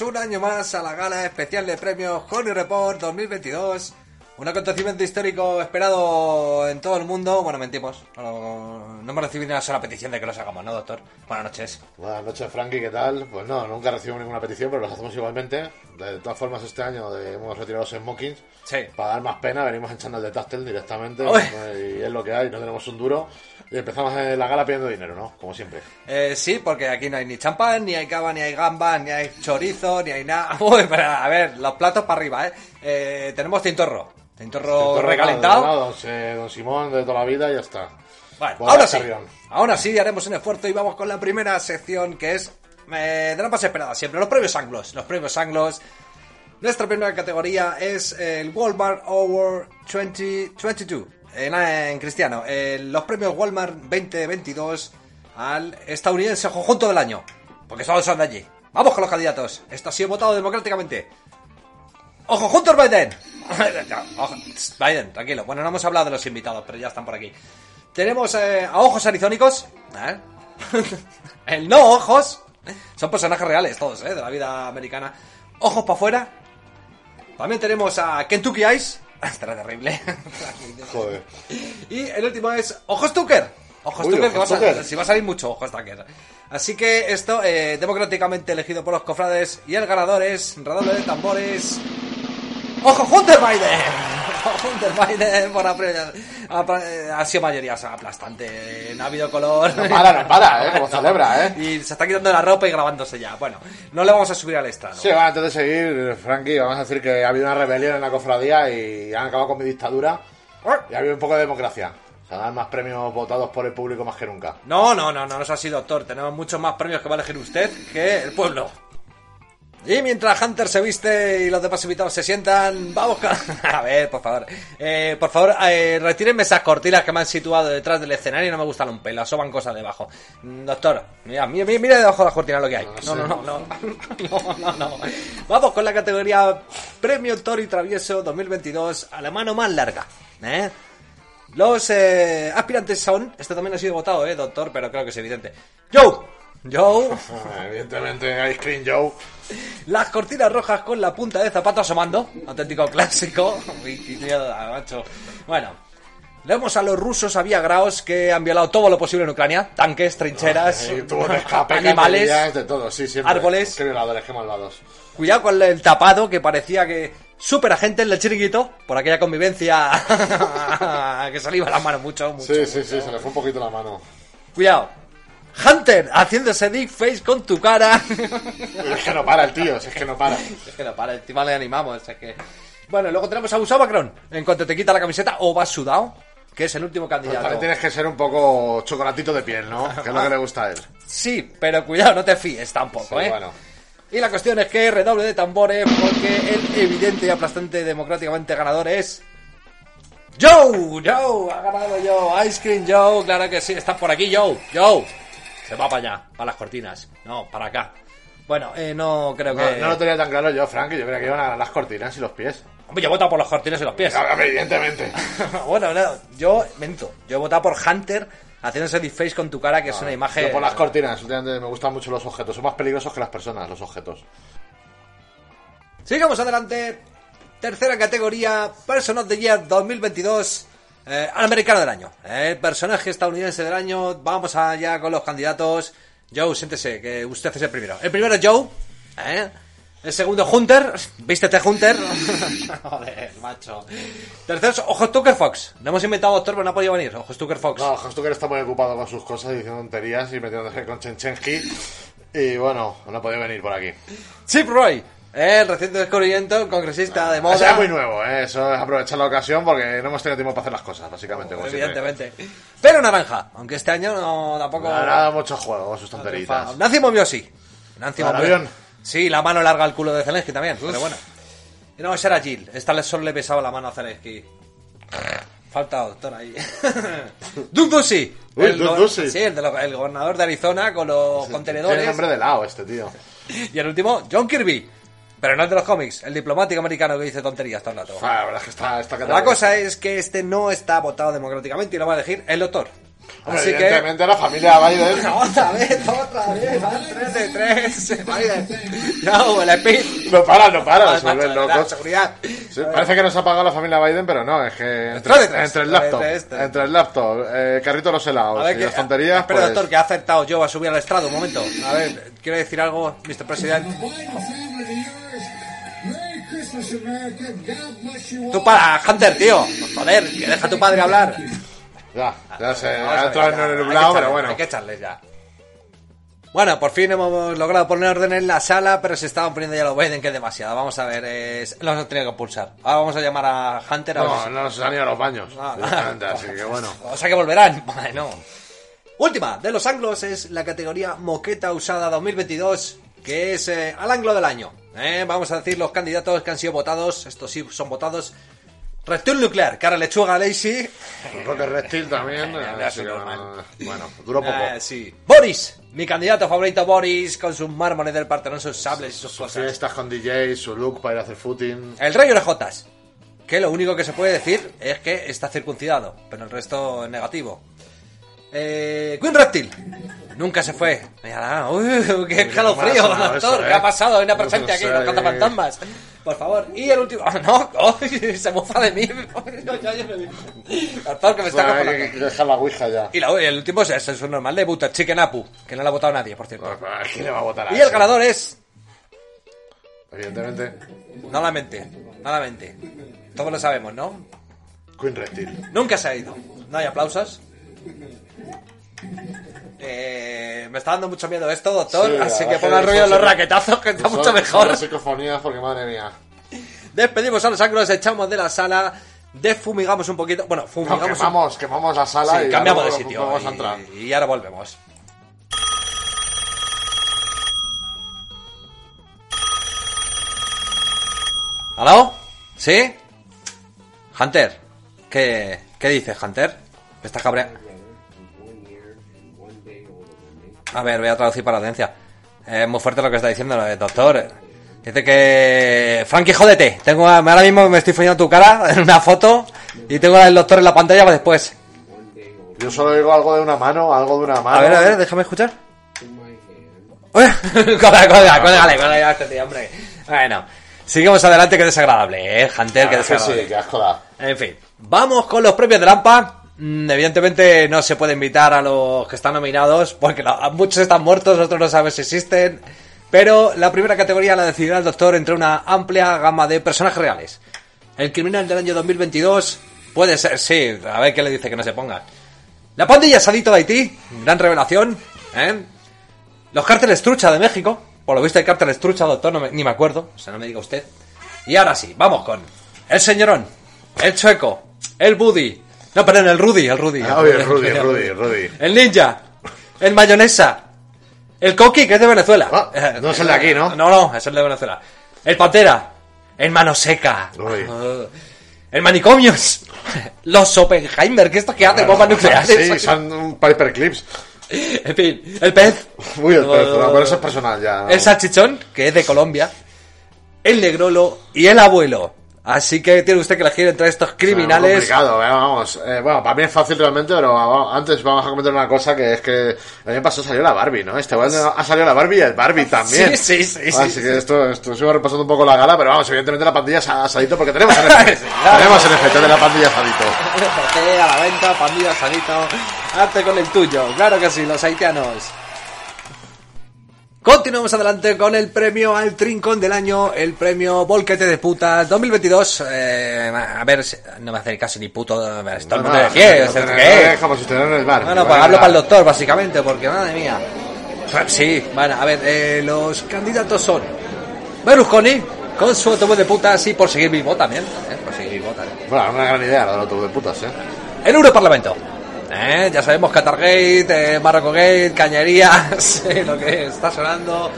Bienvenidos un año más a la gala especial de premios Honey Report 2022. Un acontecimiento histórico esperado en todo el mundo. Bueno, mentimos. No, no hemos recibido ni una sola petición de que los hagamos, ¿no, doctor? Buenas noches. Buenas noches, Frankie, ¿qué tal? Pues no, nunca recibimos ninguna petición, pero los hacemos igualmente. De todas formas, este año hemos retirado los smokings. Sí. Para dar más pena, venimos en chándal de Tastel directamente. Uy. Y es lo que hay, no tenemos un duro. Y empezamos en la gala pidiendo dinero, ¿no? Como siempre. Eh, sí, porque aquí no hay ni champán, ni hay cava, ni hay gambas, ni hay chorizo, ni hay nada. Uy, pero a ver, los platos para arriba, ¿eh? Eh, tenemos tintorro. Tintorro, recalentado. Don, eh, don Simón de toda la vida y ya está. Bueno, ahora sí. carrión. Ahora sí haremos un esfuerzo y vamos con la primera sección que es eh, de la más esperada siempre, los premios anglos. Los premios anglos. Nuestra primera categoría es el Walmart Award 2022. En, en cristiano, eh, los premios Walmart 2022 al estadounidense conjunto del año. Porque todos son de allí. Vamos con los candidatos. Esto ha sido votado democráticamente. ¡Ojo, Hunter Biden! Ojo, Biden, tranquilo. Bueno, no hemos hablado de los invitados, pero ya están por aquí. Tenemos eh, a Ojos Arizónicos. ¿eh? El no ojos. Son personajes reales todos, ¿eh? De la vida americana. Ojos para afuera. También tenemos a Kentucky Ice. Estará terrible. Joder. Y el último es Ojos Tucker. Ojos Uy, Tucker, que va a, si va a salir mucho Ojos Tucker. Así que esto, eh, democráticamente elegido por los cofrades. Y el ganador es, redoble de tambores. ¡Ojo, Hunter Biden! Hunter por eh, ha sido mayoría aplastante. No ha habido color. No para, no para, ¿eh? Como celebra, ¿eh? Y se está quitando la ropa y grabándose ya. Bueno, no le vamos a subir al estrado. Sí, bueno, antes de seguir, Frankie, vamos a decir que ha habido una rebelión en la cofradía y han acabado con mi dictadura. Y ha habido un poco de democracia. O sea, dan más premios votados por el público más que nunca. No, no, no, no nos ha sido doctor. Tenemos muchos más premios que va a elegir usted que el pueblo. Y mientras Hunter se viste y los demás invitados se sientan, vamos con... A ver, por favor. Eh, por favor, eh, retírenme esas cortinas que me han situado detrás del escenario y no me gustan un pelo. Asoman cosas debajo. Mm, Doctor, mira, mira, mira debajo de las cortinas lo que hay. No, no, no, no. No, no, no. Vamos con la categoría Premio Toro y Travieso 2022 a la mano más larga. ¿Eh? Los eh, aspirantes son. Este también ha sido votado, eh, doctor, pero creo que es evidente. Joe. Joe. Evidentemente, Ice Cream Joe. Las cortinas rojas con la punta de zapato asomando. Auténtico clásico. Bueno. Vemos a los rusos aviagraos que han violado todo lo posible en Ucrania. Tanques, trincheras, de escape, animales. de todo, sí, árboles. Qué violadores, qué malvados. Cuidado con el tapado que parecía que... Super agente en el chiringuito. Por aquella convivencia que se le iba la mano mucho, mucho. Sí, sí, sí, se le fue un poquito la mano. Cuidado. Hunter haciéndose dick face con tu cara. Es que no para el tío, es que no para. es que no para, encima le animamos. Es que... Bueno, luego tenemos a Usado Macron. En cuanto te quita la camiseta o vas sudado, que es el último Pues candidato. también tienes que ser un poco chocolatito de piel, ¿no? Que es lo que le gusta a él. Sí, pero cuidado, no te fíes tampoco, Sí, ¿eh? bueno. Y la cuestión es que redoble de tambores porque el evidente y aplastante democráticamente ganador es... Joe, Joe, ha ganado Joe, Ice Cream Joe, claro que sí, está por aquí Joe, Joe, se va para allá, para las cortinas, no, para acá. Bueno, eh, no creo que... no lo tenía tan claro yo, Frank, yo creía que iban a las cortinas y los pies. Hombre, yo he votado por los cortines y los pies. Claro, evidentemente. bueno, no, yo mento. Yo he votado por Hunter haciendo ese deepface con tu cara, que es una imagen... Yo por las cortinas, últimamente me gustan mucho los objetos. Son más peligrosos que las personas, los objetos. Sigamos adelante. Tercera categoría, Person of the Year 2022. Eh, al americano del año. Eh, personaje estadounidense del año. Vamos allá con los candidatos. Joe, siéntese, que usted es el primero. El primero es Joe. ¿eh? El segundo, Hunter. Vístete, Hunter. Joder, macho. Tercero, es Ojo Stucker Fox. No hemos inventado doctor, pero no ha podido venir. Ojo Stucker Fox. No, Hastuker está muy ocupado con sus cosas, diciendo tonterías y metiéndose con Chenchenki. Y bueno, no ha podido venir por aquí. Chip Roy. El reciente descubrimiento, congresista de moda. O sea, es muy nuevo, ¿eh? eso es aprovechar la ocasión porque no hemos tenido tiempo para hacer las cosas, básicamente. Como siempre. Evidentemente. Pero naranja. Aunque este año no tampoco... No, nada, muchos juegos, sus tonteritas. Nancy. Nancy ¿La del Momiosi. avión? Sí, la mano larga al culo de Zelensky también, pero bueno. Y no, esa era Jill. Esta le solo le pesaba la mano a Zelensky. Falta doctor ahí. Duke Ducey. Uy, El Duke go- Ducey. Sí, el, de lo- el gobernador de Arizona con los Tiene contenedores. nombre de lado este tío. Y el último, John Kirby. Pero no el de los cómics, el diplomático americano que dice tonterías todo el rato. Ah, la verdad es que está, está La cosa es que este no está votado democráticamente y lo va a elegir el doctor. Hombre, Así que... evidentemente la familia Biden. Otra vez, otra vez, van 3 de 3. Biden. Ya, el speed. No para, no para, Ah, se vuelven locos. seguridad. Sí, parece que nos ha pagado la familia Biden, pero no, es que entre, entre el laptop, entre el laptop, eh, carrito de los helados ver, y que, las tonterías, espera, pues... doctor, que ha acertado yo a subir al estrado. Un momento. A ver, ¿quiere decir algo, Mr. President? Tú para, Hunter, tío. Joder, que deja a tu padre hablar. Ya, ya se Vamos a ha ver, entrado ya, en el echarle, pero bueno. Hay que echarles ya. Bueno, por fin hemos logrado poner orden en la sala, pero se estaban poniendo ya los Biden, que es demasiado. Vamos a ver, es... los hemos tenido que pulsar. Ahora vamos a llamar a Hunter a ver No, si- no se han ido a los baños, Ah, directamente, así que bueno. O sea que volverán. Bueno. Última de los anglos es la categoría Moqueta Usada 2022, que es eh, al anglo del año. ¿Eh? Vamos a decir los candidatos que han sido votados. Estos sí son votados. Reptil Nuclear, cara lechuga Lazy. Rocket Reptil también, así que, normal. bueno, duró poco. Eh, sí. Boris, mi candidato favorito Boris, con sus mármoles del Partenón, sus sables y sus Sus cosas. fiestas con DJ, su look para ir a hacer footing. El rey Orejotas, que lo único que se puede decir es que está circuncidado, pero el resto es negativo. Eh, Queen Reptil, nunca se fue. Mira, uy, qué Uy, calofrío, qué ha doctor, eso, ¿qué eh? ha pasado? Hay una No presente aquí, los cazafantasmas. Por favor, y el último. No, se mofa de mí. Doctor, que me está Hay cojonando. que dejar la ouija ya. Y la- el último es, un normal de Butter Chicken Apu, que no lo ha votado nadie, por cierto. Pues, ¿Quién le va a votar a Y el ganador es Evidentemente, Nuevamente, nuevamente. Todos lo sabemos, ¿no? Queen Reptil. Nunca se ha ido. No hay aplausos. Eh, me está dando mucho miedo esto, doctor. Sí, así que ponga que ruido en los raquetazos, que está Son- mucho mejor. psicofonías, porque madre mía. Despedimos a los ángulos, echamos de la sala, defumigamos un poquito. Bueno, No, fumigamos. un- quemamos, quemamos la sala Sí, y cambiamos ahora de sitio. Vamos a entrar. Y, y ahora volvemos. ¿Aló? ¿Sí? Hunter. ¿Qué, qué dices, Hunter? ¿Me estás cabreando? A ver, voy a traducir para la audiencia. Es muy fuerte lo que está diciendo el doctor. Dice que... Frankie, jódete. Tengo, ahora mismo me estoy follando tu cara en una foto y tengo al doctor en la pantalla para después. Yo solo digo algo de una mano, algo de una mano. A ver, a ver, déjame escuchar. Colga, colga, colgale, colgale a este tío, hombre. Bueno, seguimos adelante, que desagradable, ¿eh? Hunter, que Ah, que sí, desagradable. que asco. En fin, vamos con los premios de Lampa. Mm, Evidentemente no se puede invitar a los que están nominados, porque muchos están muertos, otros no saben si existen. Pero la primera categoría la decidirá el doctor entre una amplia gama de personajes reales. El criminal del año 2022 puede ser, sí, a ver qué le dice que no se ponga. La pandilla Sadito de Haití, gran revelación. ¿eh? Los cárteles trucha de México. Por lo visto el cártel trucha, doctor, no me- ni me acuerdo. O sea, no me diga usted. Y ahora sí, vamos con el señorón, el chueco, el Buddy. No, perdón, el Rudy, el Rudy. Ah, oye, Rudy, Rudy, Rudy. El ninja, el mayonesa, el coqui, que es de Venezuela. Ah, no es el de aquí, ¿no? No, no, es el de Venezuela. El pantera, el mano seca. Uy. Ah, El manicomios. Los Oppenheimer, ¿qué esto que hacen bombas nucleares? Sí, son un Piper Clips. En fin, el pez. Uy, el pez, Oh. pero eso es personal ya. El salchichón, que es de Colombia. El negrolo y el abuelo. Así que tiene usted que elegir entre estos criminales. Es complicado, eh, vamos. Eh, bueno, para mí es fácil realmente, pero vamos, antes vamos a comentar una cosa que es que el año pasado salió la Barbie, ¿no? Este ha salido la Barbie y el Barbie también. Sí, sí, sí, Así sí, que esto, esto sigo repasando un poco la gala, pero vamos, evidentemente la pandilla es asadito porque tenemos el Sí, claro. tenemos el efecto de la pandilla asadito. a la venta, pandilla sanito. Hazte con el tuyo. Claro que sí, los haitianos. Continuamos adelante con el premio al Trincón del año, el premio Volquete de Putas 2022. Eh, a ver, no me hace caso ni puto. Todo el mundo de pie, no, si estuvieran en el bar. Bueno, pagarlo para el doctor, básicamente, porque madre mía. Sí, bueno, a ver, eh, los candidatos son Berlusconi, con su autobús de putas y por seguir vivo también. eh, por seguir vivo también. Bueno, una gran idea lo del autobús de putas, ¿eh? El Europarlamento. ¿Eh? Ya sabemos Qatargate, eh, Marroco Gate, Cañerías, lo que está sonando.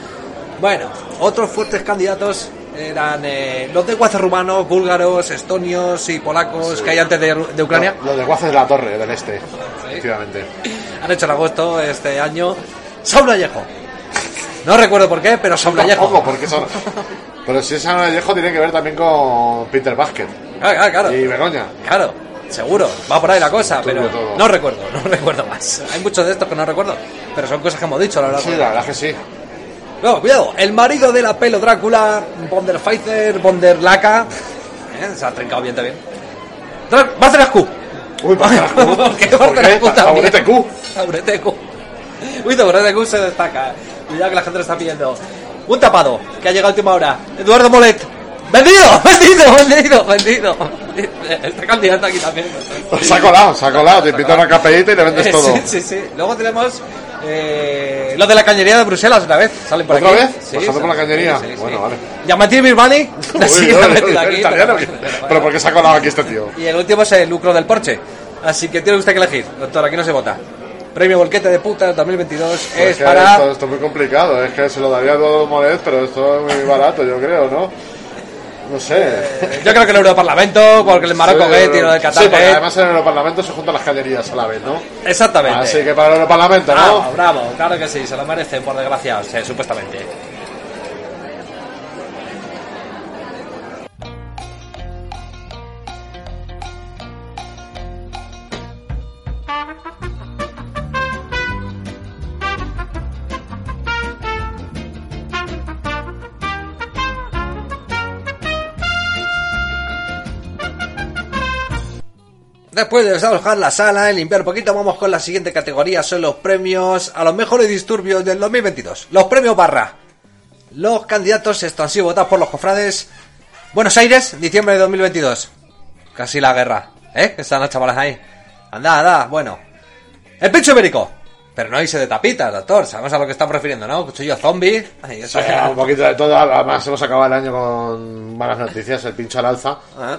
Bueno, otros fuertes candidatos eran eh, los de Guace rumanos, búlgaros, estonios y polacos que hay antes de, de Ucrania. Los de Guaces de la Torre, del Este, efectivamente. Han hecho en agosto este año. Saúl Vallejo. No recuerdo por qué, pero Saúl Tampoco, Vallejo. porque son... Pero si es San Vallejo tiene que ver también con Peter Basket Claro, claro, claro. y Begoña. Claro, seguro, va por ahí la cosa, pero todo. no recuerdo, no recuerdo más. Hay muchos de estos que no recuerdo, pero son cosas que hemos dicho, la verdad. Sí, la verdad es que sí. No, cuidado, el marido de la pelo Drácula, Bonder Pfizer, Bonder Laca. ¿eh? Se ha trincado bien también. Q. Uy, Bárcenas Q. ¿Por qué ¿Por Bárcenas qué? Q? Taburete Q. Uy, Taburete Q se destaca. Cuidado que la gente lo está pidiendo. Un tapado, que ha llegado a última hora. Eduardo Molet. ¡Vendido! ¡Vendido! ¡Vendido! ¡Vendido! Este candidato aquí también. Se ha colado, se ha colado. Te invitan a una capeita y le vendes todo. Sí, sí, sí. Luego tenemos eh, lo de la cañería de Bruselas otra vez. Salen por ¿Otra aquí. vez? Sí, ¿Pasando por la cañería? sí, sí. Bueno, vale. Yamati han uy, metido uy, aquí, italiano, pero- pero- ¿por qué se ha colado aquí este tío? Y el último es el lucro del Porsche. Así que tiene usted que elegir. Doctor, aquí no se vota. Premio Volquete de Puta 2022 Pues es que para... esto, esto es muy complicado. Es que se lo daría a todo Molet, pero esto es muy barato, yo creo, ¿no? No sé. Yo creo que el Europarlamento, porque el Marocco Sí, y lo del Sí, Qatar porque Gate. además en el Europarlamento se juntan las cañerías a la vez, ¿no? Exactamente. Así que para el Europarlamento, Bravo, ¿no? bravo, claro que sí, se lo merecen, por desgracia, o sea, supuestamente. Después de desalojar la sala y limpiar un poquito, vamos con la siguiente categoría. Son los premios a los mejores disturbios del 2022. Los premios Barra. Los candidatos, esto han sido votados por los cofrades. Buenos Aires, diciembre de 2022. Casi la guerra. ¿Eh? Están las chavalas ahí. Anda, anda, bueno. El pecho ibérico. Pero no hice de tapitas, doctor. Sabemos a lo que estamos refiriendo, ¿no? Cuchillo zombie. Ay, eso Sí, un poquito de todo. Además, hemos acabado el año con malas noticias. El pincho al alza. Ah.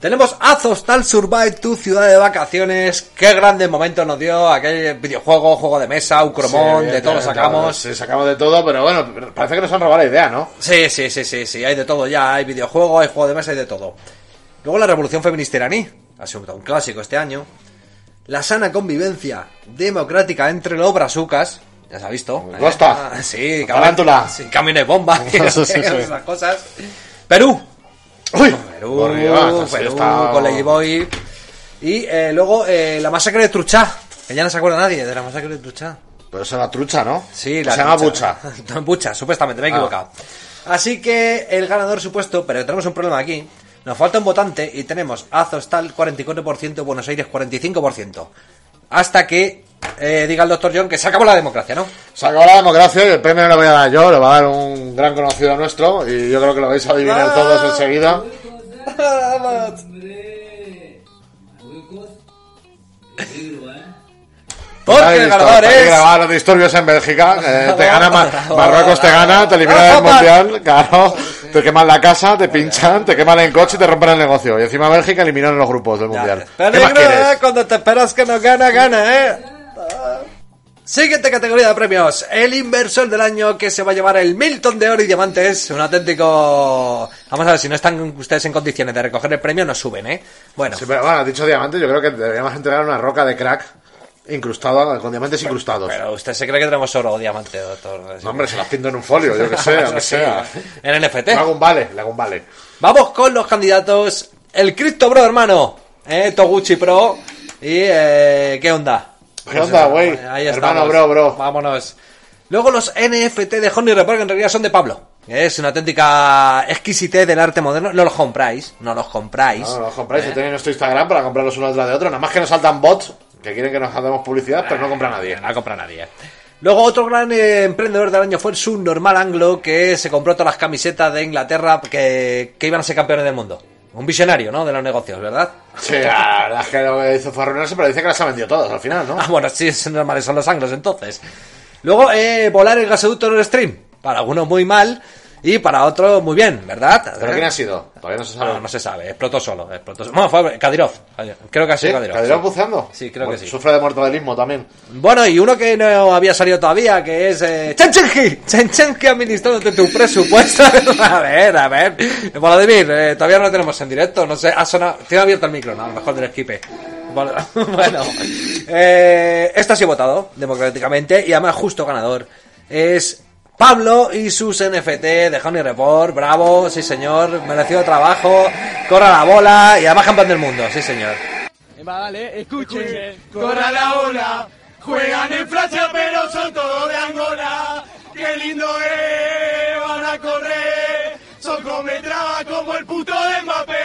Tenemos Azostal Survive, tu ciudad de vacaciones. Qué grandes momentos nos dio aquel videojuego, juego de mesa, Ucromón, Sí, de todo lo sacamos. Sí, sacamos de todo, pero bueno, parece que nos han robado la idea, ¿no? Sí, sí, sí, sí, sí, hay de todo ya. Hay videojuego, hay juego de mesa, hay de todo. Luego la revolución feminista iraní, ha sido un clásico este año. La sana convivencia democrática entre los brazucas, ya se ha visto. Me consta. Ah, sí, La tarántula. Sí, camino de bomba, esas cosas. Perú, ¡Uy! Perú, Por Dios, Perú está- con Lady Boy. Y eh, luego eh, la masacre de Truchá, que ya no se acuerda nadie de la masacre de Truchá. Pero es una trucha, ¿no? Sí, Se llama bucha. Bucha, supuestamente, me he Ah. equivocado. Así que el ganador supuesto, pero tenemos un problema aquí. Nos falta un votante y tenemos Azostal 44%, Buenos Aires 45%. Hasta que eh, diga el doctor John que se acabó la democracia, ¿no? Se acabó la democracia y el premio no lo voy a dar yo, lo va a dar un gran conocido nuestro y yo creo que lo vais a adivinar Ah. todos enseguida. Porque el ganador es... grabar los disturbios en Bélgica, eh, te gana Ma- Bravo, Marruecos, te gana, te elimina del mundial, claro, te queman la casa, te pinchan, te queman el coche y te rompen el negocio. Y encima Bélgica eliminan los grupos del mundial. ¿Qué más quieres? eh, cuando te esperas que no gana, gana, ¿eh? Siguiente categoría de premios. El inversor del año que se va a llevar el Milton de oro y diamantes. Un auténtico... Vamos a ver, si no están ustedes en condiciones de recoger el premio, no suben, ¿eh? Bueno, Sí, pero bueno, dicho diamante, yo creo que deberíamos entregar una roca de crack incrustado, con diamantes incrustados. Pero usted se cree que tenemos oro o diamante, doctor. No, hombre, se las pinto en un folio, yo que sé, aunque sea. En NFT. Le hago un vale, le hago un vale. Vamos con los candidatos. El Crypto Bro, hermano. Eh, Toguchi Pro. Y, eh, ¿qué onda? ¿Qué onda, güey? Ahí Hermano, estamos. bro, bro. Vámonos. Luego los NFT de Honey Report, que en realidad son de Pablo. Es una auténtica exquisitez del arte moderno. No los compráis, no los compráis. No, no los compráis, si tenéis nuestro Instagram para comprarlos uno detrás de otro. Nada más que nos saltan bots que quieren que nos hagamos publicidad, pero no compra nadie. No la compra nadie. Luego otro gran eh, emprendedor del año fue el subnormal anglo que se compró todas las camisetas de Inglaterra que, que iban a ser campeones del mundo. Un visionario, ¿no? De los negocios, ¿verdad? Sí, la verdad es que lo que hizo fue arruinarse, pero dice que las ha vendido todas al final, ¿no? Ah, bueno, sí, son normales, son los anglos entonces. Luego, eh, volar el gasoducto Nord Stream. Para algunos muy mal y para otros muy bien, ¿verdad? ¿Pero quién ha sido? Todavía no se sabe. No, no se sabe, explotó solo. Explotó solo. Bueno, fue Kadyrov. Creo que ha ¿Sí? sido Kadyrov. ¿Cadirón sí. buceando? Sí, creo que sí. Sufre de mortadelismo también. Bueno, y uno que no había salido todavía, que es eh, Chenchenki. Chenchenki administrándote tu presupuesto. a ver, a ver. Vladimir, eh, todavía no lo tenemos en directo. No sé, ha sonado. Tiene abierto el micro, ¿no? A lo mejor del esquipe. Bueno, bueno. Eh, esto ha sido votado democráticamente y además justo ganador. Es Pablo y sus NFT de Honey Report. Bravo, sí señor. Merecido trabajo. Corra la bola y además campeón del mundo, sí señor. Vale, escuchen. Corra la ola. Juegan en Francia, pero son todos de Angola. Qué lindo es, van a correr. Son cometraba como el puto de Mbappé.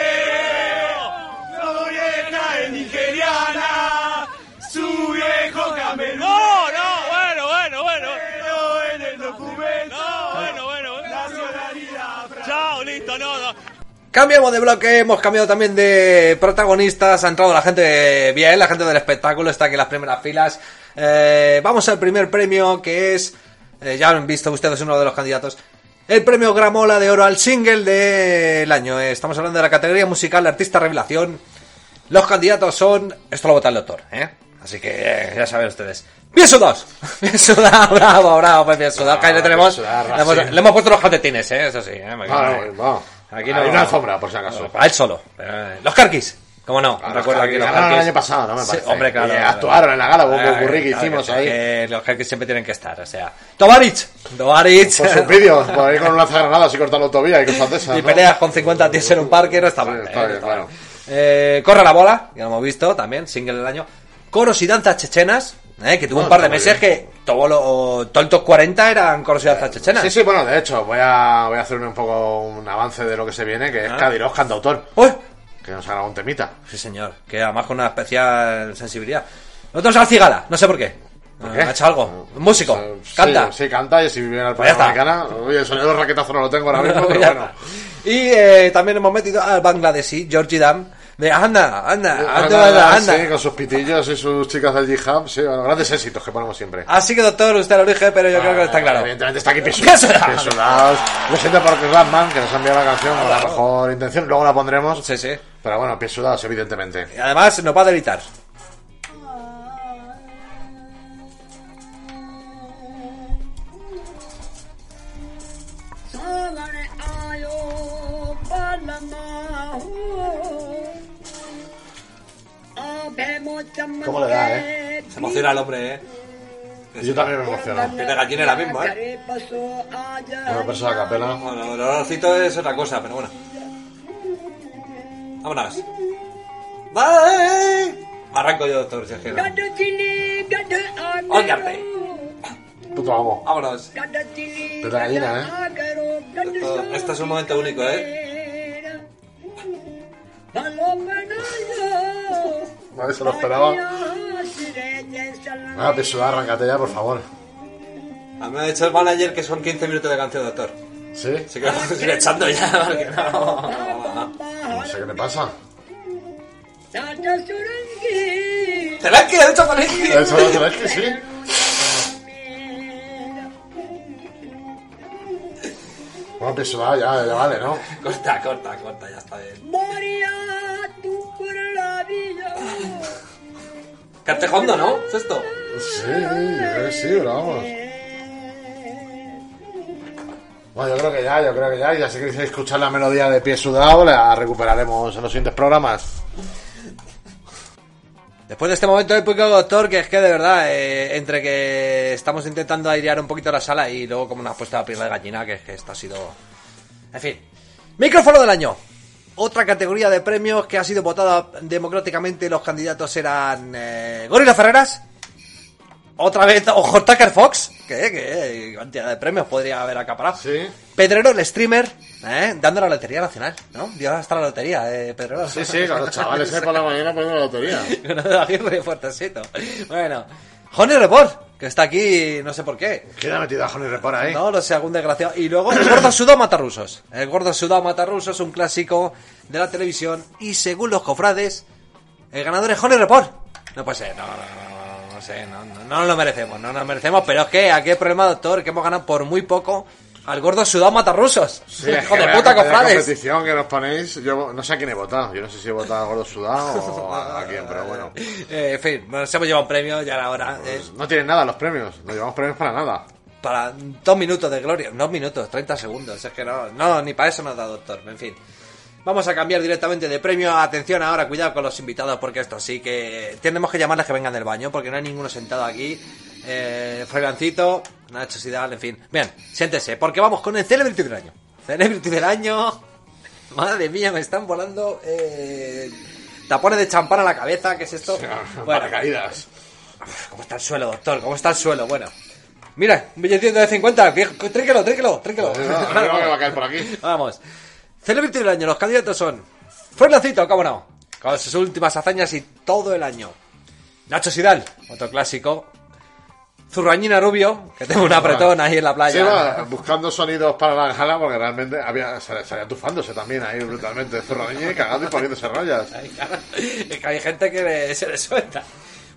Cambiamos de bloque, hemos cambiado también de protagonistas, ha entrado la gente bien, la gente del espectáculo está aquí en las primeras filas. Eh, vamos al primer premio que es, eh, ya han visto ustedes uno de los candidatos, el premio Gramola de Oro al single del año. Eh, estamos hablando de la categoría musical Artista Revelación. Los candidatos son, esto lo vota el doctor, ¿eh? Así que eh, ya saben ustedes. Bien sudados, bien sudados, bravo, bravo, pues bien sudados, que ahí le tenemos, le hemos, sí. le hemos puesto los calcetines, ¿eh? Eso sí, ¿eh? Ah, no, no. Aquí Hay una alfombra, por si acaso. a él solo. Eh, los Karkis. ¿Cómo no? Ah, Recuerda que los Karkis. el año pasado, ¿no? Me Sí, parece. hombre, claro. Actuaron en la gala, un Eh, curry que claro hicimos ahí. que los Karkis siempre tienen que estar, o sea. Tovarich. Tovarich. Por sus vídeos, por ahí con un lanzagranadas y cortar la autovía y cosas de esas. y peleas con 50 tíos en un parque, no está Sí, mal. eh, está claro. Eh, corre la bola, ya lo hemos visto también, single del año. Coros y danzas chechenas, eh, que tuvo un par de meses que todo, lo, todo el top 40 eran y danzas chechenas. Sí, sí, bueno, de hecho, voy a, voy a hacer un poco un avance de lo que se viene, que es Ah. Cadiros, cantautor, ¡Uy! que nos hará un temita. Sí, señor. Que además con una especial sensibilidad. Nosotros al Cigala, no sé por qué. qué? Ha hecho algo. Un músico. Sí, Canta. Sí, canta y si viene al Pues ya Panamericana. Oye, el sonido de raquetazo no lo tengo ahora mismo, pero bueno. Y eh, también hemos metido al Bangladesí, Georgie Dam, de anda, anda, anda, anda, Anda, anda. Sí, con sus pitillos y sus chicas del G-Hub, sí, bueno, grandes éxitos que ponemos siempre. Así que doctor, usted lo dije, pero yo creo que está claro. Evidentemente está aquí. Piesudados. Lo siento por Glassman, que nos ha enviado la canción con la mejor intención. Luego la pondremos. Sí, sí. Pero bueno, Piesudados, evidentemente. Y además nos va a delitar. ¿Cómo le da, eh? Se emociona el hombre, eh. Yo también me emociono. Tiene gallina mismo, eh. Una persona a capela. Bueno, el olorcito es otra cosa, pero bueno. Vámonos. ¡Vale! Arranco yo, doctor Sergio. Óigate. Puto amo. Vámonos. Es la gallina, ¿eh? Esto, esto es un momento único, ¿eh? Nadie se lo esperaba. Ah, Piesudado, arráncate ya, por favor. A mí me ha dicho el manager que son 15 minutos de canción, doctor. ¿Sí? Así que vamos a ir echando ya, porque no... No sé qué le pasa. ¡Te la te que sí. Bueno, Piesudado, ya, ya vale, ¿no? Corta, corta, corta, ya está bien. Cartejondo, ¿no? ¿Es esto? Sí, yo creo que sí, pero vamos. Bueno, yo creo que ya, yo creo que ya. Ya si queréis escuchar la melodía de pie sudado, la recuperaremos en los siguientes programas. Después de este momento épico, doctor, que es que de verdad, eh, entre que estamos intentando airear un poquito la sala y luego como nos ha puesto la piel de gallina, que es que esto ha sido... En fin. Micrófono del año. Otra categoría de premios que ha sido votada democráticamente. Los candidatos eran eh, Gorila Ferreras. Otra vez, ojo, Tucker Fox. ¿Qué? ¿Qué cantidad de premios podría haber acaparado? Sí. Pedrero, el streamer, ¿eh? dando la lotería nacional, ¿no? Dio hasta la lotería, eh, Pedrero. Sí, sí, con los chavales ahí por la mañana poniendo la lotería. Aguirre fuertecito. Bueno, Honey Report, que está aquí, no sé por qué. ¿Quién ha metido a Johnny Report ahí? No lo sé, algún desgraciado. Y luego el gordo sudado mata rusos. El gordo sudado mata rusos, un clásico de la televisión. Y según los cofrades, el ganador es Honey Report. No puede ser, no, no, no, no, no sé, no, no, no lo merecemos, no nos lo merecemos. Pero es que aquí el problema, doctor, que hemos ganado por muy poco al gordo sudado mata rusos. Sí, Hijo de puta, cofrades. competición que nos ponéis, yo no sé a quién he votado. Yo no sé si he votado a Gordo Sudado o a, a quién, pero bueno. Eh, en fin, nos hemos llevado un premio, ya era hora. eh, No tienen nada los premios, no llevamos premios para nada. para dos minutos de gloria. Dos minutos, 30 segundos. Es que no, no, ni para eso nos da, doctor. En fin. Vamos a cambiar directamente de premio. Atención ahora, cuidado con los invitados, porque esto sí que tenemos que llamarles que vengan del baño, porque no hay ninguno sentado aquí. Eh, Fregancito, Nacho Sidal, en fin. Bien, siéntese, porque vamos con el Celebrity del año. Celebrity del año. Madre mía, me están volando eh, tapones de champán a la cabeza. ¿Qué es esto? Bueno, Paracaídas. ¿Cómo está el suelo, doctor? ¿Cómo está el suelo? Bueno. Mira, un billetito de 50. viejo, Tríquelo, tríquelo, tríquelo. No, no, no, que va a caer por aquí. Vamos. Celebrity del año. Los candidatos son... Fernandito, cómo no. Con sus últimas hazañas y todo el año. Nacho Sidal, otro clásico. Zurrañina Rubio, que tengo un apretón ahí en la playa. Sí, va, buscando sonidos para la gala porque realmente había, salía tufándose también ahí brutalmente. Zorradiña y cagando y poniéndose rayas. Es que hay gente que se le suelta.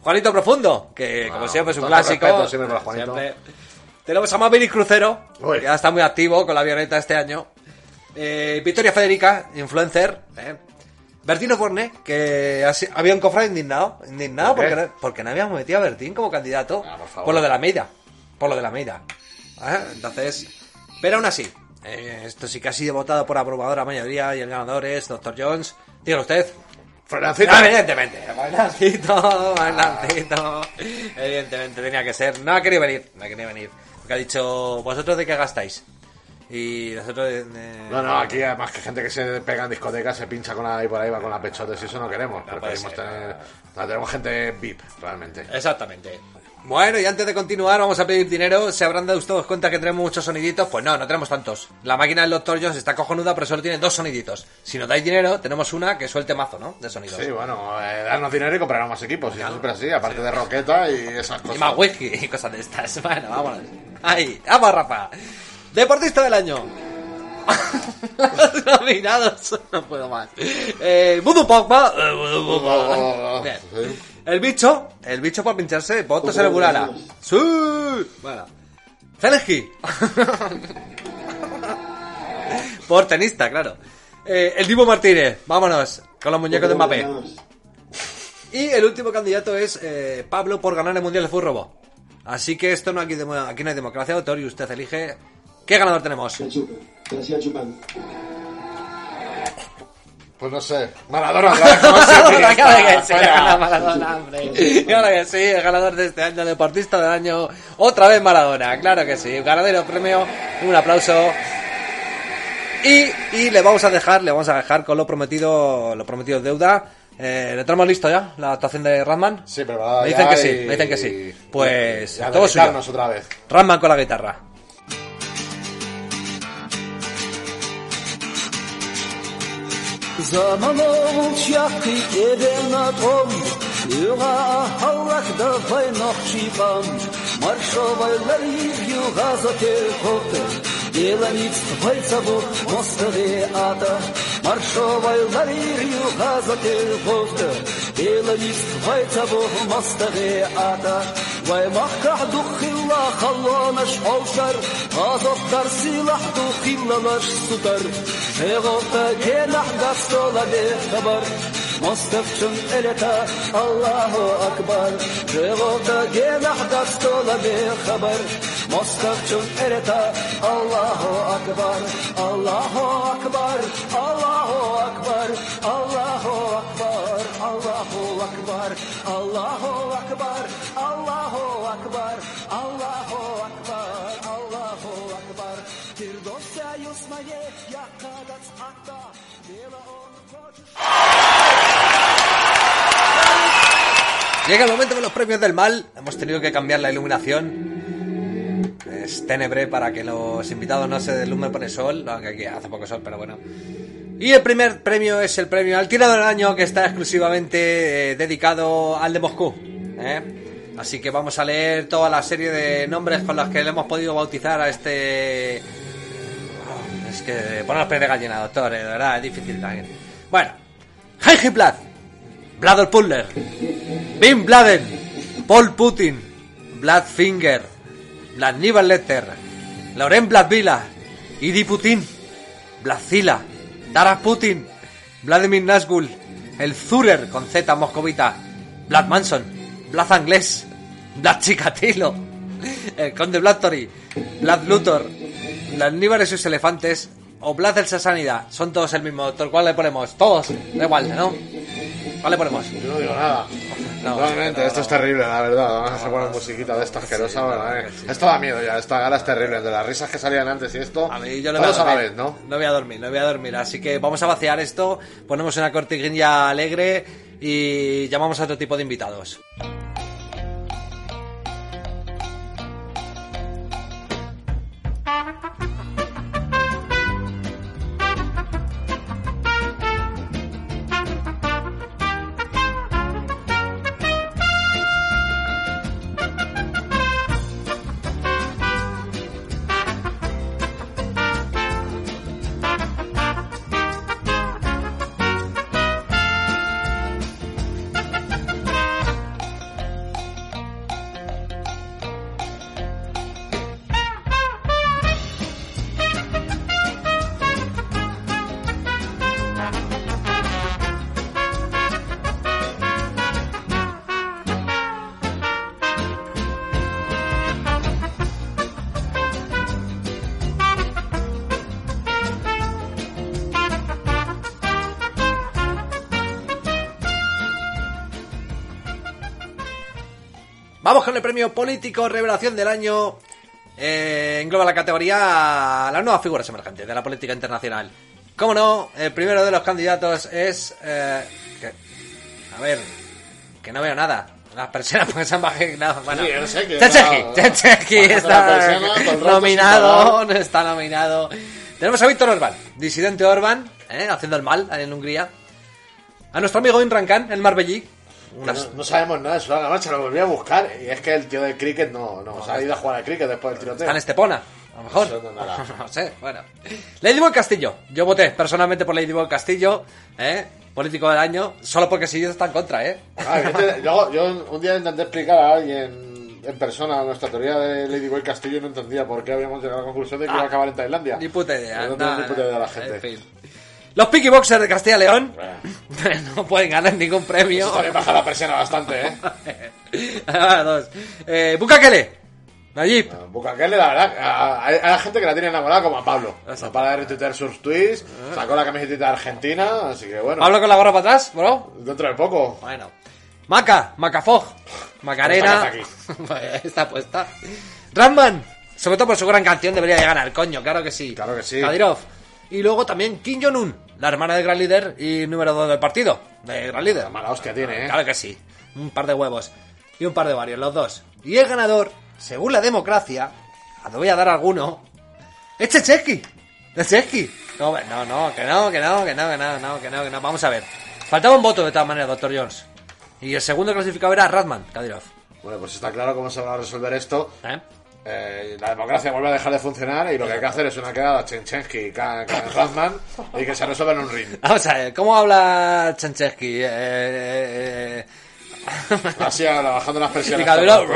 Juanito Profundo, que como Bueno, siempre es un clásico. respeto siempre Juanito. Siempre. Tenemos a Maverick Crucero, Uy. que ya está muy activo con la avioneta este año. Eh, Victoria Federica, influencer. eh. Bertino Forné, que había un cofre indignado. Indignado ¿Por porque, no- porque no habíamos metido a Bertín como candidato. Ah, por favor. por lo de la media. Por lo de la media. ¿Eh? Entonces, pero aún así, eh, esto sí que ha sido votado por abrumadora mayoría y el ganador es Dr. Jones. Dígalo usted. Fernancito. Ah, evidentemente, bailancito. Evidentemente tenía que ser. No ha querido venir, no ha querido venir. Porque ha dicho, ¿vosotros de qué gastáis? Y nosotros de. de- No, no, aquí además que gente que se pega en discotecas se pincha con la, ahí por ahí, va con la pechotes y eso no queremos. puede Preferimos ser, tener. no, tenemos gente VIP, realmente. Exactamente. Bueno, y antes de continuar, vamos a pedir dinero. ¿Se habrán dado ustedes cuenta que tenemos muchos soniditos? Pues no, no tenemos tantos. La máquina del Dr. Jones está cojonuda, pero solo tiene dos soniditos. Si nos dais dinero, tenemos una que suelte mazo, ¿no? De sonidos. Sí, bueno, eh, darnos dinero y comprarnos más equipos. Y eso siempre así, aparte de roqueta y esas cosas. Y más whisky y cosas de estas. Bueno, vámonos. Ahí, vamos, Rafa. Deportista del año. Los nominados. No puedo más. Eh, Pogba. Eh. Bien. El bicho. El bicho por pincharse. Votos en el Burala. Sí. Bueno. Zelensky. por tenista, claro. Eh, el Divo Martínez. Vámonos. Con los muñecos de Mbappé. Y el último candidato es eh, Pablo por ganar el Mundial de Fútbol. Así que esto no aquí, aquí no hay democracia, doctor, y usted elige qué ganador tenemos. Gracias, Chupán. Pues no sé. Maradona siempre, Claro que sí, gana Maradona, hombre. Claro que sí, el ganador de este año, deportista del año, otra vez Maradona, claro que sí, ganadero premio, un aplauso. Y, y le vamos a dejar, le vamos a dejar con lo prometido, lo prometido es deuda. Eh, ¿Le tenemos listo ya la actuación de Ratman? Sí, preparada Me dicen ya que sí, me dicen que sí. Pues todo suyo. otra vez. Ratman con la guitarra. Zaman olacak gelen atom Yuğa havrak da faynak şipam Маршовайlar юга затерхоты Деланит пальцабу мостове ата Маршовайlar юга затерхоты Деланит пальцабу мостове ата Ваймахках духилла халланаш олшар Азоптар силах духиллалаш сутар Жеғота келах гастола де хабар Мостовчун элета Аллаху акбар Жеғота келах гастола де хабар Мостовчун элета Аллаху акбар Аллаху акбар Аллаху акбар Аллаху акбар Аллаху акбар akbar Allahu akbar Allahu akbar Allahu akbar Allahu akbar Firdevs'e yusmaye yakadat hatta Dela Llega el momento de los premios del mal. Hemos tenido que cambiar la iluminación. Es tenebre para que los invitados no se deslumbre por el sol, aunque aquí hace poco sol, pero bueno. Y el primer premio es el premio al tirado del año que está exclusivamente eh, dedicado al de Moscú. ¿eh? Así que vamos a leer toda la serie de nombres con los que le hemos podido bautizar a este... Es que poner los pies de gallina, doctor, eh, de verdad, es difícil también. Bueno, Heiji Blatt, Vlador Puller, Bin Bladen, Paul Putin, Vlad Finger, Vladimir Letter, Loren Vladvila, Idi Putin, Vladzila, Taras Putin, Vladimir Nazgul, el Zurer con Z moscovita, Vlad Manson, Vlad Anglés, Vlad Chikatilo, el Conde Vladtory, Vlad Luthor, Vladimir y sus elefantes, o Vlad el son todos el mismo doctor. ¿Cuál le ponemos? Todos, da igual, ¿no? ¿Cuál le ponemos? Yo no digo nada. No, Realmente, no, esto es terrible, la verdad. Vamos a poner musiquita de esta asquerosa. ¿verdad? sí. Esto da miedo ya, esta gala es terrible. De las risas que salían antes y esto. A mí yo no voy a la vez, ¿no? No voy a dormir, no voy a dormir. Así que vamos a vaciar esto, ponemos una cortiguilla alegre y llamamos a otro tipo de invitados. Premio político Revelación del Año. Eh, engloba la categoría las nuevas figuras emergentes de la política internacional. Como no, el primero de los candidatos es... eh, que- a ver, que no veo nada. Las personas porque se han bajado. Bueno, Sí, no sé, que Tchaikovsky, está- nominado, no está nominado. Tenemos a Víctor Orbán, disidente Orbán, ¿eh? haciendo el mal en Hungría. A nuestro amigo Imran Khan, el Marbellí. No, no sabemos nada de su la marcha, lo volví a buscar. Y es que el tío del cricket no, no, se ha ido a jugar al cricket después del tiroteo. Está en Estepona, a lo mejor. No sé, no. No sé, bueno. Ladybug Castillo. Yo voté personalmente por Ladybug Castillo, ¿eh? político del año, solo porque si está en contra, ¿eh? Ah, yo, te- yo un día intenté explicar a alguien en persona nuestra teoría de Ladyboy Castillo y no entendía por qué habíamos llegado a la conclusión de que iba a acabar en Tailandia. Ni puta idea. No tengo ni puta idea de la en gente. fin. Los Picky Boxers de Castilla y León Eh, no pueden ganar ningún premio. Eso también baja la presión bastante, ¿eh? Ah, dos. Eh, Bukakele. Nayib. Bukakele, la verdad, hay, hay gente que la tiene enamorada como a Pablo. No para de retuitear sus tweets, sacó la camiseta de Argentina, así que bueno, Hablo con la gorra para atrás, bro. dentro de poco. Bueno. Maca, Macafog, Macarena. Pues Está puesta. Ratman, sobre todo por su gran canción, debería de ganar, coño, claro que sí. Claro que sí. Kadyrov. Y luego también Kim Jong-un, la hermana del gran líder y número 2 del partido, de gran líder. La mala hostia tiene, ¿eh? Claro que sí. Un par de huevos. Y un par de varios, los dos. Y el ganador, según la democracia, te voy a dar alguno, es Chechesky. Chechesky. No, no, no, que no, que no, que no, que no, no, que no, que no. Vamos a ver. Faltaba un voto de todas maneras, doctor Jones. Y el segundo clasificado era Radman, Kadyrov. Bueno, pues está claro cómo se va a resolver esto. ¿Eh? Eh, la democracia vuelve a dejar de funcionar y lo que hay que hacer es una quedada Chenchensky y Razman y que se resuelva en un ring. Vamos a ver, ¿cómo habla Chechesky? Eh, eh, eh, Así, ahora, bajando las y presiones. Kadyrov.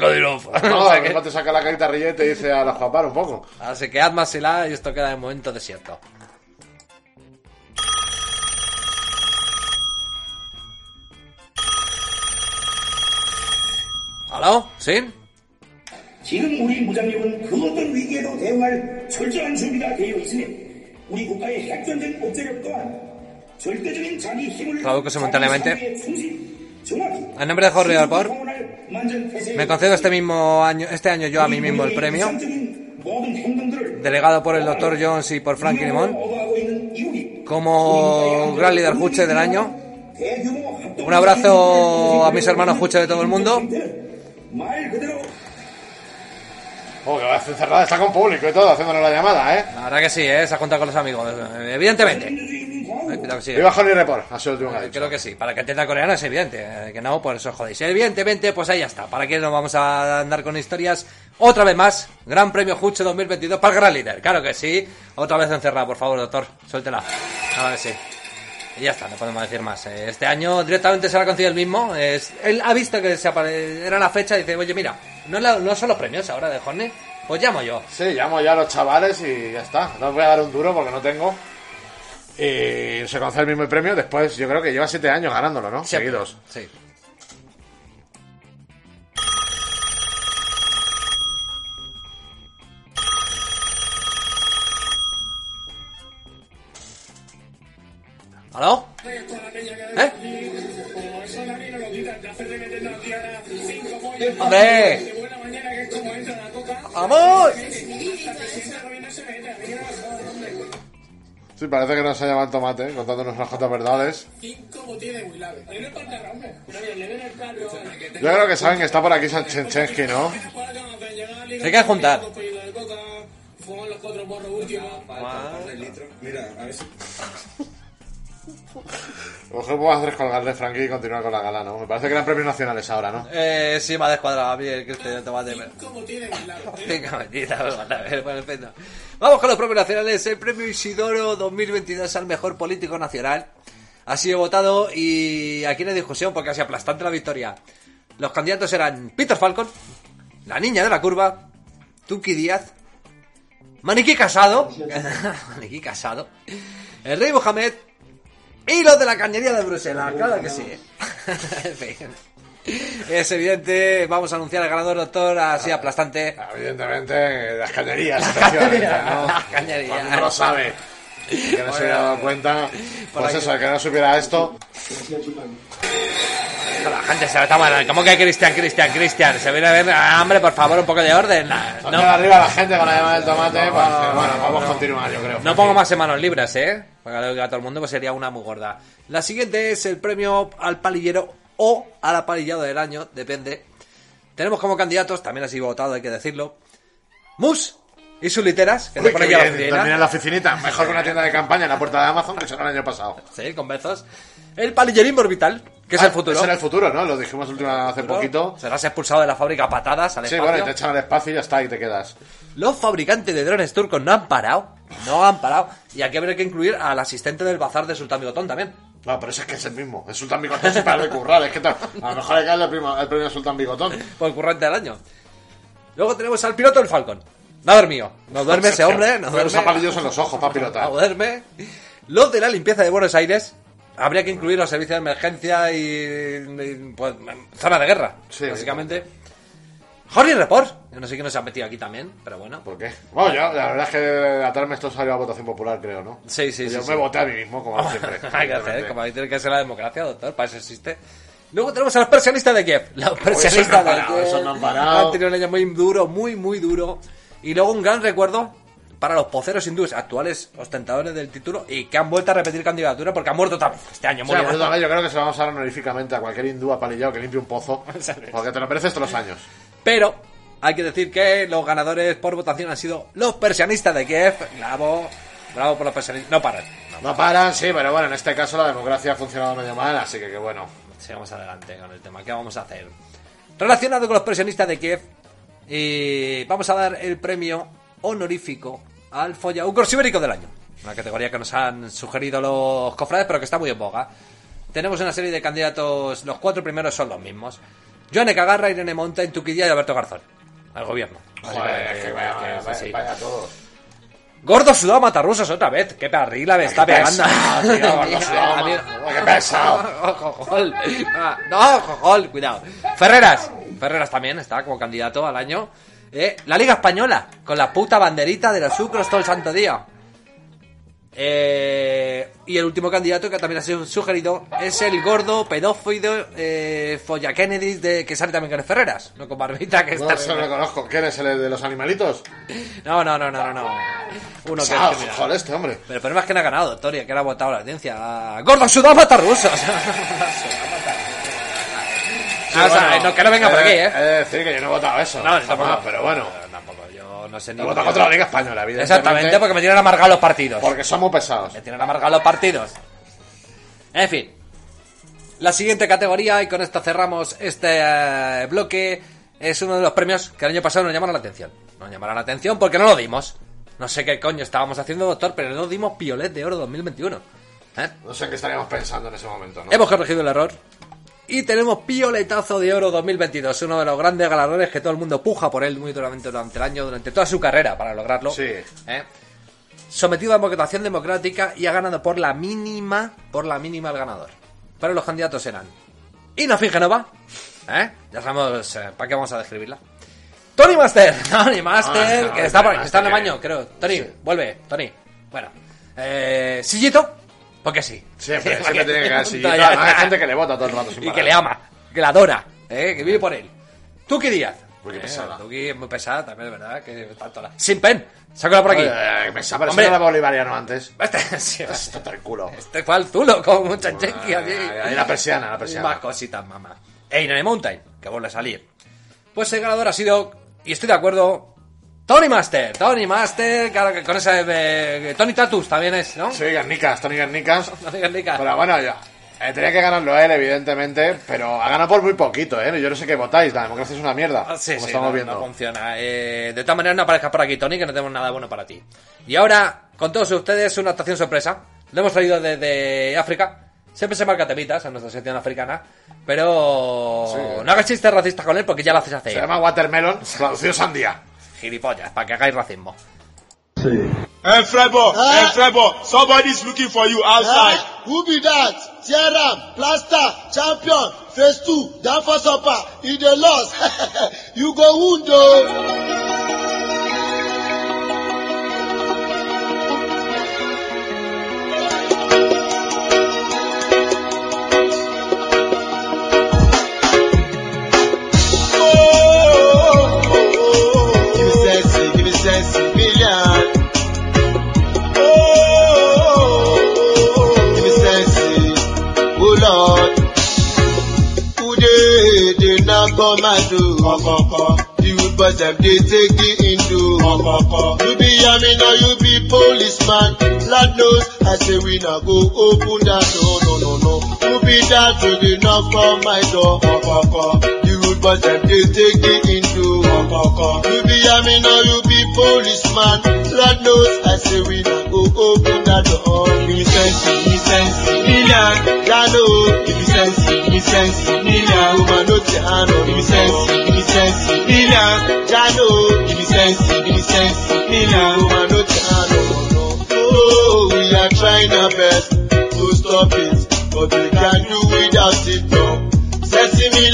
Kadyrov. No, O sea que- te saca la guitarrilla y te dice a la Juapar un poco. Así que hazmasela y esto queda de momento desierto. ¿Aló? ¿Sí? 지금 우리 무장력은 그 어떤 위기에도 대응할 철저한 준비가 되어 있으며 우리 국가의 핵전쟁 억제력 또한 절대적인 자기 힘을 Traduzco simultáneamente. 자기 상대에 충실, 정확히 En nombre de Jorge Alpor, 성원할 만전태세 me concedo este mismo año, este año yo a mí mismo el premio, 이상적인 모든 행동들을 delegado por el Dr. Jones y por Frankie Limón, 얻어가고 있는 이후기 como gran líder Juche del año. 대규모 합동 Un abrazo a mis hermanos Juche de todo el mundo. Joder, oh, la cerrada está con público y todo, haciéndonos la llamada, ¿eh? La verdad que sí, ¿eh? Se ha juntado con los amigos, evidentemente. Ay, cuidado que sí. Viva Report, último Creo que sí, para que entienda coreano es evidente, eh, que no, por eso jodéis. Evidentemente, pues ahí ya está. ¿Para qué nos vamos a andar con historias? Otra vez más, Gran Premio Juche 2022 para el Gran Líder, claro que sí. Otra vez encerrada, por favor, doctor, suéltela. Ahora sí. Y ya está, no podemos decir más. Eh, Este año directamente se la consigue el mismo. Es, él ha visto que se apare- era la fecha y dice, oye, mira, no, la- no son los premios ahora de Horny, pues llamo yo. Sí, llamo ya a los chavales y ya está. No os voy a dar un duro porque no tengo. Y se conoce el mismo premio. Después, yo creo que lleva siete años ganándolo, ¿no? Siempre. Seguidos. Sí. ¿Aló? ¿Eh? ¡Hombre! ¡Vamos! Sí, parece que nos ha llamado el tomate, ¿eh? contándonos unas cuantas verdades. Yo creo que saben que está por aquí Sanchenkensky, ¿no? Se hay que juntar. Lo mejor que podemos hacer es colgarle Frankie y continuar con la gala, ¿no? Me parece que eran premios nacionales ahora, ¿no? Eh, sí, me ha descuadrado a mí el Cristian Tomate. Venga, mentira, a ver, bueno, perfecto. Vamos con los premios nacionales. El premio Isidoro 2022 al mejor político nacional ha sido votado y aquí no hay discusión porque ha sido aplastante la victoria. Los candidatos eran Peter Falcon, la niña de la curva, Tuki Díaz, Maniquí Casado, Maniquí Casado, el rey Mohamed y los de la cañería de Bruselas, claro que sí. En fin. Es evidente, vamos a anunciar al ganador, doctor, así aplastante. Evidentemente, las cañerías. Las efectivamente, cañerías, ¿no? las cañerías. Lo sabe. Que no se hubiera dado cuenta. Por Pues aquí. eso, el que no supiera esto. La gente se está mal. ¿Cómo que Cristian, Cristian, Cristian? Se viene a ver, ah, hombre, por favor, un poco de orden. No. No, arriba la gente con la llamada del tomate. pues, bueno, vamos a continuar, yo creo. no pongo más en manos libres, ¿eh? Que diga todo el mundo pues sería una muy gorda. La siguiente es el premio al palillero o al apalillado del año, depende. Tenemos como candidatos, también sido votado, hay que decirlo, Mus y sus literas, que Uy, se pone qué aquí a la bien, oficina. termina en la oficinita. Mejor que una tienda de campaña en la puerta de Amazon que será el año pasado. Sí, con besos. El palillerín orbital, que es Ah, el futuro. Ese era el futuro, ¿no? Lo dijimos última, hace poquito. Serás expulsado de la fábrica a patadas al Sí, espacio. bueno, y te echan al espacio y ya está, y te quedas. Los fabricantes de drones turcos no han parado. No han parado. Y aquí habría que incluir al asistente del bazar de Sultán Bigotón también. No, pero ese es que es el mismo. Es Sultán Bigotón sin parar de currar. Es que tal. A lo mejor que darle el, el premio Sultán Bigotón. Por el currante del año. Luego tenemos al piloto del Falcon. No ha dormido. No duerme ese hombre. No duerme. los en los ojos para pilotar. No duerme. Los de la limpieza de Buenos Aires. Habría que incluir los servicios de emergencia y, y, pues, zona de guerra. Sí, básicamente. Jorge Report. Yo no sé quién nos ha metido aquí también, pero bueno. ¿Por qué? Bueno, yo, la verdad es que atarme esto salió a votación popular, creo, ¿no? Sí, sí, Yo sí, me sí. voté a mí mismo, como siempre. Hay que hacer, como tiene que ser la democracia, doctor, para eso existe. Luego tenemos a los persionistas de Kiev. Los persionistas no de parado, Kiev. esos no han parado. Han tenido un año muy duro, muy, muy duro. Y luego un gran recuerdo para los poceros hindúes, actuales ostentadores del título, y que han vuelto a repetir candidatura porque han muerto también este año. O sea, murieron. por eso, yo creo que se lo vamos a dar honoríficamente a cualquier hindú apalillado que limpie un pozo. Porque te lo mereces todos los años. Pero hay que decir que los ganadores por votación han sido los persianistas de Kiev. Bravo, bravo por los persianistas. No paran. No, No paran, sí, pero bueno, en este caso la democracia ha funcionado medio mal, así que, que bueno. Sigamos adelante con el tema. ¿Qué vamos a hacer? Relacionado con los presionistas de Kiev, y vamos a dar el premio honorífico al Follaucor Sibérico del año. Una categoría que nos han sugerido los cofrades, pero que está muy en boga. Tenemos una serie de candidatos, los cuatro primeros son los mismos. Joane Cagarra, Irene Monta, Tuquidía y Alberto Garzón. Al gobierno. Gordo sudado matarrusos otra vez. Qué perrila me está pegando. qué pesado. Jojol. Ah, No, jojol, cuidado. Ferreras. Ferreras también está como candidato al año. Eh, la Liga Española, con la puta banderita de los sucros todo el santo día. Eh, y el último candidato que también ha sido sugerido es el gordo pedófido eh, Folla Kennedy de, que sale también con Ferreras, no con Barbita que No está... se lo conozco. ¿Quién es el de los animalitos? No, no, no, no, no, no. Uno que, Ah, joder, este hombre. Pero el problema es que no ha ganado, Toria, que le ha votado la audiencia. ¡Gordo sudamata ruso! Ah, o sea, bueno, no, que no venga por aquí, He ¿eh? de decir que yo no he votado eso. No, tampoco. Jamás, pero bueno. Tampoco, yo no sé ni... He votado contra la Liga Española, evidentemente. Exactamente, porque me tienen amargados los partidos. Porque son muy pesados. Me tienen amargados los partidos. En fin. La siguiente categoría, y con esta cerramos este eh, bloque, es uno de los premios que el año pasado nos llamaron la atención. Nos llamaron la atención porque no lo dimos. No sé qué coño estábamos haciendo, doctor, pero no dimos Piolet de Oro 2021. ¿Eh? No sé qué estaríamos pensando en ese momento, ¿no? Hemos corregido el error. Y tenemos Pioletazo de Oro 2022, uno de los grandes galardones que todo el mundo puja por él muy duramente durante el año, durante toda su carrera para lograrlo. Sí. ¿Eh? Sometido a votación democrática y ha ganado por la mínima, por la mínima el ganador. Pero los candidatos eran Ina Genova, ¿eh? Ya sabemos eh, para qué vamos a describirla. Tony Master, Tony Master, Ah, no, que está, por- que está en el baño, creo. Tony, Sí. vuelve, Tony. Bueno, eh, Sillito, porque sí. Siempre, Sí, siempre tiene que caer ya. Además, hay gente que le vota todo el rato sin Y parar. que le ama, que la adora, ¿eh? que vive por él. Tuki Díaz. Qué Eh, pesada. Tuki es muy pesada también, es verdad. Que tanto la... Sin pen. Sácala por aquí. Oye, pensaba, pero Hombre. era bolivariano antes. Este, sí, Esto está el culo. este fue al Zulo con mucha chequi aquí. Ahí la persiana, la persiana. Más cositas, mamá. E Inane Mountain, que vuelve a salir. Pues el ganador ha sido, y estoy de acuerdo, Tony Master. Tony Master, claro que con ese... eh, Tony Tatus también es, ¿no? Sí, Garnicas, Tony Garnicas. Ni ca- Pero bueno, ya. eh, tenía que ganarlo él, evidentemente, pero ha ganado por muy poquito, ¿eh? Yo no sé qué votáis, la democracia es una mierda. Ah, Sí, como sí, estamos no, viendo. no funciona. Eh, de todas maneras, no aparezcas por aquí, Tony, que no tenemos nada bueno para ti. Y ahora, con todos ustedes, una actuación sorpresa. Lo hemos traído desde África. Siempre se marca temitas en nuestra sección africana. Pero Sí. no hagas chistes racistas con él porque ya lo haces hacer. Se llama Watermelon, traducido sandía. Gilipollas, para que hagáis racismo. Hey, eh, Frebo, hey, Frebo, somebody's looking for you outside. Who be that? Tearam, plaster, champion, phase two, down for supper, in the loss. you go wound oh. My door? The boys dem dey take the Hindu. You be Amina, you be policeman. Lord knows, I say we na go open that door. No, no, no. Who be that wey dey knock on my door? The but dem dey take me into ọ̀kọ̀ọ̀kan. You be yamina, you be policeman, Lord knows I say we na go open that door. Incense, incense, million, yano. Incense, incense, million, woman no ti hano. Incense, incense, million, yano. Incense, incense, million, woman no ti hano. Oh, we are trying our best to stop it, but we can't do without it, no.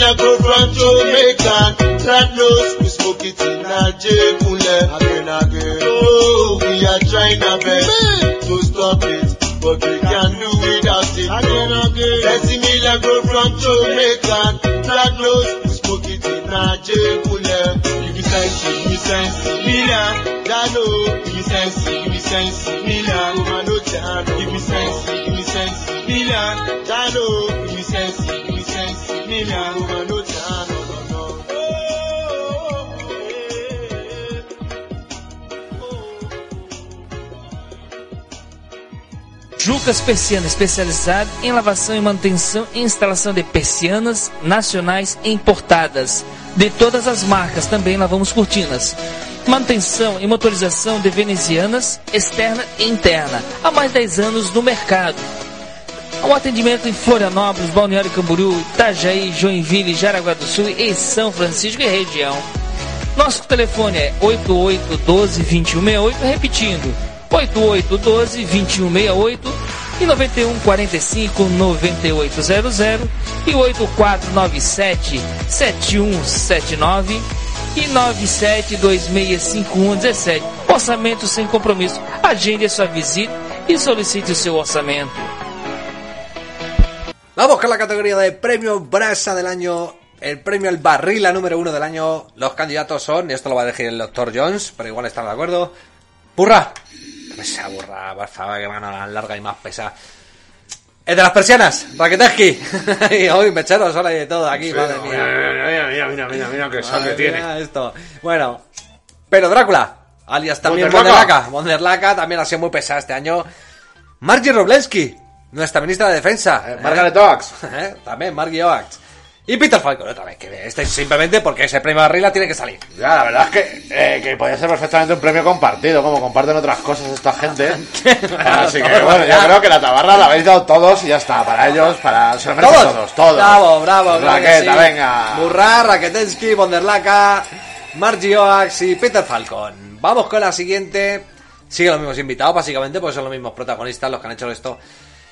Million go from Jamaica, God knows we smoke it in Nigeria, again, again. Oh, we are trying our best to stop it, but we can't do without it, again, again. Sexy million go from Jamaica, God knows we smoke it in Nigeria. Give me sense, give me sense, million. Jano, give me sense, give me sense, Jano, give me sense, give me sense, million. Jano, Jucas Persiana, especializado em lavação e manutenção e instalação de persianas nacionais e importadas. De todas as marcas, também lavamos cortinas. Manutenção e motorização de venezianas, externa e interna. Há mais de 10 anos no mercado. Um atendimento em Florianópolis, Balneário Camboriú, Itajaí, Joinville, Jaraguá do Sul e São Francisco e região. Nosso telefone é 8812-2168, repetindo, 8812-2168 e 9145-9800 e 8497-7179 e 97265117. Orçamento sem compromisso. Agende a sua visita e solicite o seu orçamento. Vamos con la categoría de premio Brasa del año. El premio al barrila número uno del año. Los candidatos son, y esto lo va a elegir el doctor Jones, pero igual están de acuerdo. ¡Burra! Pesa, burra, favor, que mano más larga y más pesada. El de las persianas, Raketeski. y hoy mecheros ahora y de todo aquí, madre mía. Mira, mira, mira, mira, mira que Madre tiene. esto. Bueno, pero Drácula, alias también. Bonderlaca. Bonderlaca también ha sido muy pesada este año. Margie Roblensky, nuestra ministra de Defensa. Eh, Margaret Oaks. ¿Eh? También Margie Oaks. Y Peter Falcon otra vez, que este es simplemente porque ese premio Barrila tiene que salir. Ya, la verdad es que, eh, que podría ser perfectamente un premio compartido, como comparten otras cosas esta gente. Así que, bueno, yo creo que la tabarra la habéis dado todos y ya está. Para ellos, para. Se lo merecen ¿Todos? todos, todos. Bravo, bravo. claro Raqueta, sí. venga. Burra, Raketensky, Bonderlaca, Margie Oaks y Peter Falcon. Vamos con la siguiente. Siguen los mismos invitados, básicamente, porque son los mismos protagonistas los que han hecho esto.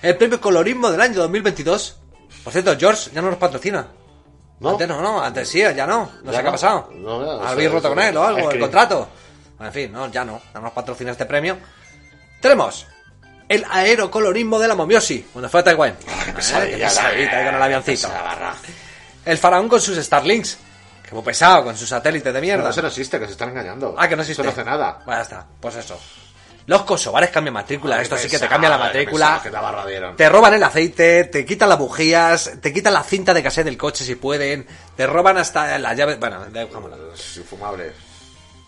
El premio Colorismo del año 2022. Por cierto, George ya no nos patrocina. ¿No? Antes no, no, antes sí, ya no. No ¿Ya sé qué ha no? pasado. No, ya, no ¿Habéis roto con él o algo? ¿El contrato? En fin, no, ya no. Ya no nos patrocina este premio. Tenemos el aerocolorismo de la momiosi, cuando fue a Taiwán. Qué Eh, pesadilla, qué pesadita, ahí con el avioncito. Barra. El faraón con sus Starlinks. Que muy pesado, con sus satélites de mierda. eso no existe, que se están engañando. Ah, que no existe. Eso no hace nada. Bueno, ya está. Pues eso. Los kosovares cambian matrícula. Esto sí que te cambia la matrícula. Te roban el aceite, te quitan las bujías, te quitan la cinta de cassette del coche si pueden, te roban hasta las llaves. Bueno, dejámoslo. Es infumable.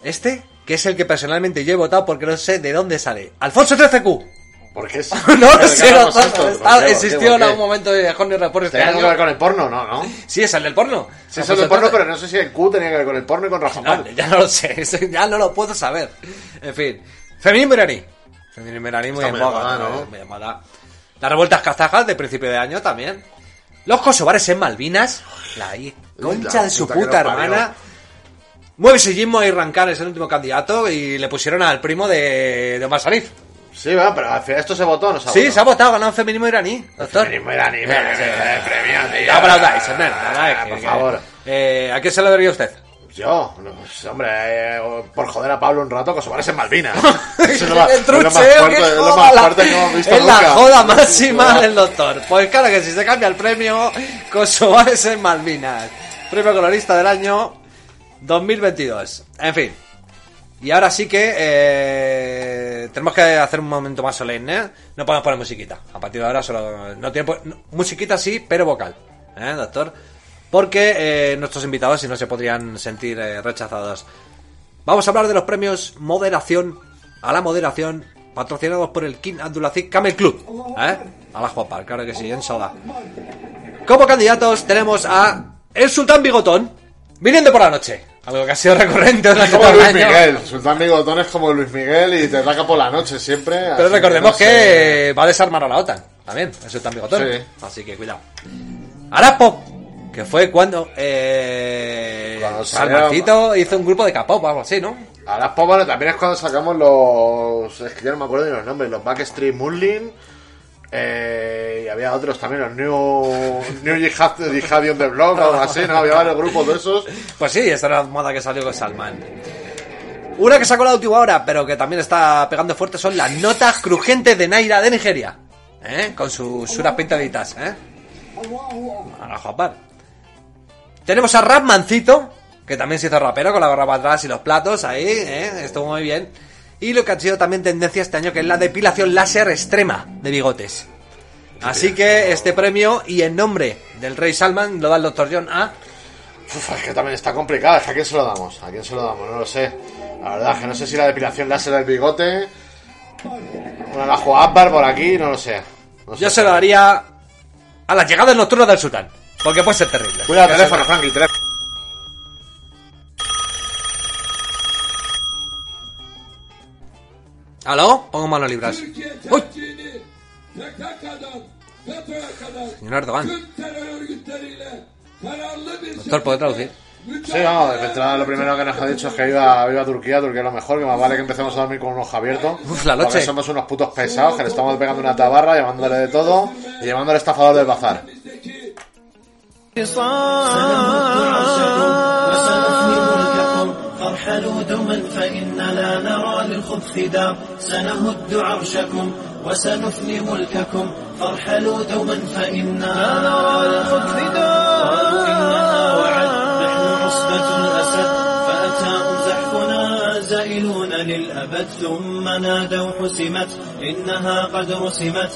Este, que es el que personalmente yo he votado porque no sé de dónde sale. Alfonso 13Q. ¿Por qué es? no lo ¿De qué sé. ¿Por qué? existió ¿Por en algún momento de Honey Report este ¿Tenía algo que ver con el porno? No, ¿no? Sí, es el del porno. Sí, es el del porno, 13. pero no sé si el Q tenía que ver con el porno y con Rafa No, ya no lo sé, ya no lo puedo saber. En fin. Feminismo iraní. Feminismo iraní muy en moda, ¿no? Muy moda. Las revueltas kazajas de principio de año también. Los kosovares en Malvinas. La concha de su puta hermana. Mueve Sejismo y Rancar es el último candidato y le pusieron al primo de, de Omar Sharif. Sí, va, pero al final esto se votó no se Sí, votado? se ha votado, ganado feminismo iraní, doctor. Feminismo iraní, me- me- me- premio. No aplaudáis, ¿verdad? Ah, por favor. Eh, ¿A quién se lo daría usted? Yo, no, pues, hombre, eh, por joder a Pablo un rato, Kosovares en Malvinas. Es lo más, el es lo más trucheo, fuerte, que es lo joda más la- fuerte que hemos visto Es la nunca. joda máxima del doctor. Pues claro que si se cambia el premio, Kosovares en Malvinas. Premio colorista del año 2022. En fin. Y ahora sí que eh, tenemos que hacer un momento más solemne. No podemos poner musiquita. A partir de ahora solo... No tiene, no, musiquita sí, pero vocal. ¿Eh, doctor? Porque eh, nuestros invitados si no se podrían sentir eh, rechazados. Vamos a hablar de los premios Moderación a la Moderación patrocinados por el King Abdulaziz Camel Club. ¿Eh? A la Juapar, claro que sí, en soda. Como candidatos tenemos a el Sultán Bigotón, viniendo por la noche. Algo que ha sido recurrente durante Como todo el Luis año. Miguel, Sultán Bigotón es como Luis Miguel y te ataca por la noche siempre. Pero recordemos no que, va a desarmar a la OTAN. También, el Sultán Bigotón. Sí. Así que cuidado. Arapo, que fue cuando, eh, Cuando hizo un grupo de K-pop o algo así, ¿no? A las pop, bueno, también es cuando sacamos los. Es que ya no me acuerdo de los nombres. Los Backstreet Muslin. Eh, y había otros también, los New, New Jihad, on the Block o algo así, ¿no? Había varios grupos de esos. Pues sí, esa era la moda que salió con Salman. Una que sacó la última hora, pero que también está pegando fuerte, son las notas crujientes de Naira de Nigeria. ¿Eh? Con sus suras pintaditas, ¿eh? A la Juapar. Tenemos a Rap Mancito, que también se hizo rapero con la gorra para atrás y los platos ahí, ¿eh? Estuvo muy bien. Y lo que ha sido también tendencia este año, que es la depilación láser extrema de bigotes. Así que este premio, y en nombre del Rey Salman, lo da el Dr. John a... Uf, es que también está complicado. ¿A quién se lo damos? ¿A quién se lo damos? No lo sé. La verdad es que no sé si la depilación láser del bigote. Una la Akbar por aquí, no lo sé. No sé. Yo se lo daría a las llegadas nocturnas del sultán. Porque puede ser terrible. Cuida el teléfono, Frankie, teléfono. ¿Aló? Pongo manos libras. Uy, señor Erdogan. Doctor, ¿puede traducir? Sí, vamos, de entrada lo primero que nos ha dicho es que iba, iba a Turquía, Turquía es lo mejor, que más vale que empecemos a dormir con un ojo abierto. Uf, la noche. Porque somos unos putos pesados, que le estamos pegando una tabarra, llamándole de todo y llamándole estafador del bazar. فارحلوا دوما فإن لا نرى للخبث دار سنهد عرشكم وسنفني ملككم. فارحلوا دوما فإنا قالوا إنها وعد. نحن عصبة الأسد. فأتاهم زحفنا زائلون للأبد. ثم نادوا حسمت. إنها قد رسمت.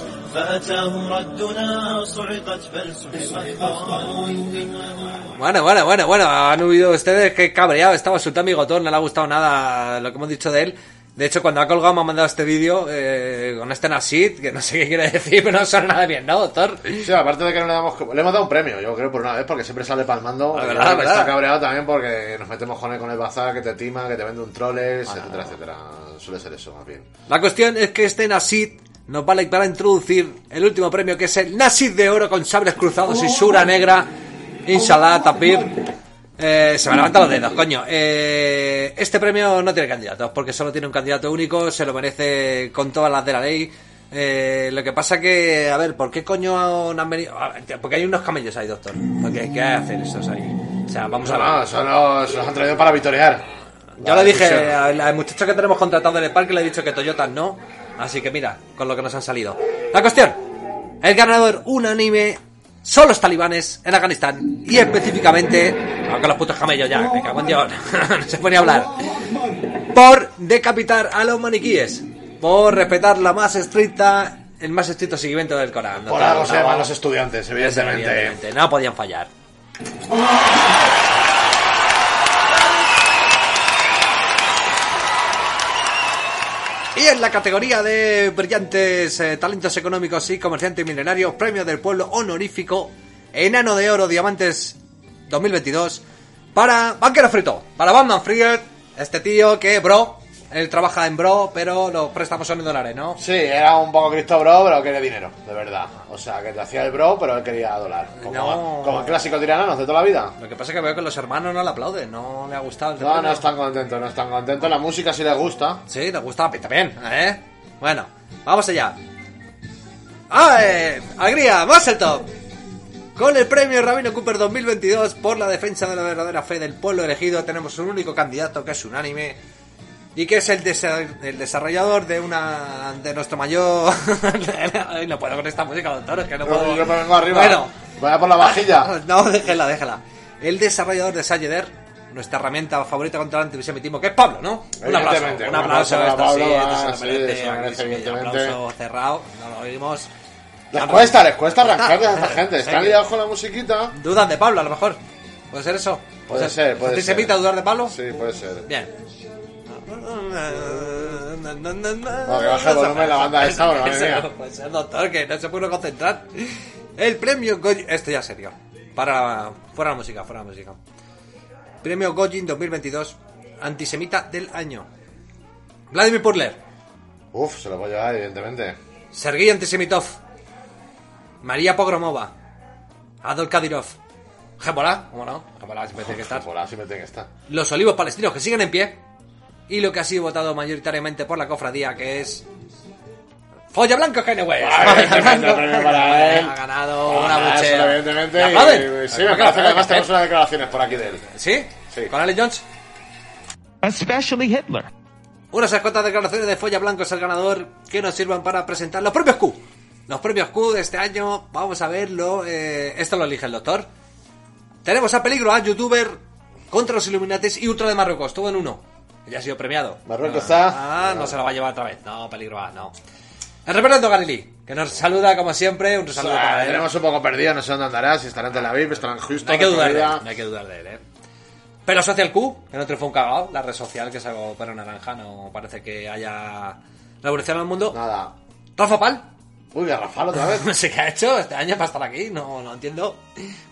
Bueno, bueno, bueno, bueno, han huido ustedes, qué cabreado estaba Sultán Bigotón, no le ha gustado nada lo que hemos dicho de él. De hecho, cuando ha colgado me ha mandado este vídeo eh, con este Nasid, que no sé qué quiere decir, pero no suena nada bien, ¿no, doctor? Sí, aparte de que no le damos... Le hemos dado un premio, yo creo, por una vez, porque siempre sale palmando. Ah, La verdad, verdad. Está cabreado también porque nos metemos con él con el bazar, que te tima, que te vende un troles, ah, etcétera, etcétera. Suele ser eso, más bien. La cuestión es que este Nasid nos vale para introducir el último premio, que es el Nasid de oro con sables cruzados y sura negra. Inshallah, tapir. Eh, se me levantan los dedos, coño. Eh, este premio no tiene candidatos, porque solo tiene un candidato único, se lo merece con todas las de la ley. Eh, lo que pasa que, a ver, ¿por qué coño no han venido? Porque hay unos camellos ahí, doctor. Porque, ¿Qué hacer esos ahí? O sea, vamos a ver. No, se los han traído para victoriar. Yo le dije al, al muchacho que tenemos contratado del parque, le he dicho que Toyota no. Así que mira, con lo que nos han salido. La cuestión: el ganador unánime son los talibanes en Afganistán. Y específicamente. Aunque los putos camellos ya, me cago en Dios. no se pone a hablar. Por decapitar a los maniquíes. Por respetar la más estricta. El más estricto seguimiento del Corán. Por algo se llaman los estudiantes, evidentemente. Evidentemente, no podían fallar. Y en la categoría de brillantes eh, talentos económicos y comerciantes milenarios, premio del pueblo honorífico, enano de oro, diamantes 2022, para Banquero Frito, para Batman Fried, este tío que, bro, él trabaja en bro, pero los préstamos son en dólares, ¿no? Sí, era un poco Cristo bro, pero quería dinero, de verdad. O sea, que te hacía el bro, pero él quería dólar. Como, No. como el clásico tirananos de toda la vida. Lo que pasa es que veo que los hermanos no le aplauden, no le ha gustado el No, premio. no están contentos, no están contentos. La música sí les gusta. Sí, te gusta pinta bien, ¿eh? Bueno, vamos allá. ¡Ah, eh! ¡Alegría! ¡Más el top! Con el premio Rabino Cooper 2022 por la defensa de la verdadera fe del pueblo elegido, tenemos un único candidato que es unánime y que es el, desa- el desarrollador de una de nuestro mayor. Ay, no puedo con esta música, doctor, es que no puedo. Yo me vengo arriba. Bueno, Vaya por la vajilla. no, déjela, déjela. El desarrollador de Sayeder, nuestra herramienta favorita contra el antisemitismo, que es Pablo, ¿no? Un aplauso, un un aplauso, sí, se ah, sí, se merece, aplauso cerrado, no lo oímos. Les cuesta, les cuesta arrancar a esta gente. Están liados con la musiquita. Dudas de Pablo, a lo mejor. ¿Puede ser eso? Puede ser, puede ¿Antisemita ser. dudar de Pablo? Sí, puede ser. Bien. No, que baje el volumen la banda esa, madre Puede ser, doctor, que no se puede concentrar. El premio Goyi... Esto ya serio. Para... Fuera la música, fuera la música. Premio Gojin 2022. Antisemita del año. Vladimir Purler. Uf, se lo voy a llevar, evidentemente. Sergei Antisemitov. María Pogromova. Adol Kadyrov. Hezbollah, ¿cómo no? Hezbollah siempre tiene que estar. Así me tiene que estar. Los olivos palestinos que siguen en pie. Y lo que ha sido votado mayoritariamente por la cofradía, que es. Folla Blanco él. Ha ganado Ah, una buchera. evidentemente. ¿Le y-? Sí, me parece que además tenemos unas declaraciones por aquí de él. ¿Sí? Sí. ¿Con Alex Jones? Especially Hitler. Unas escotas declaraciones de Folla Blanco es el ganador que nos sirvan para presentar los premios Q. Los premios Q de este año, vamos a verlo. eh, esto lo elige el doctor. Tenemos a peligro a youtuber contra los Illuminates y Ultra de Marruecos, todo en uno. Ya ha sido premiado. Marruecos Ah, está. Ah, no se lo va a llevar otra vez. No, peligro A, no. El reverendo Galilei, que nos saluda como siempre. Un O saludo sea, para él. tenemos un poco perdido, no sé dónde andará, si estará en Tel Aviv, estará en Houston. No hay que dudar de él, no hay que dudar de él, eh. Pero Social Q, que no triunfó un cagado, la red social que se para naranja, no parece que haya revolucionado el mundo. Nada. Rafa Pal, Uy, Garrafal otra vez. no sé qué ha hecho este año para estar aquí, no, no entiendo.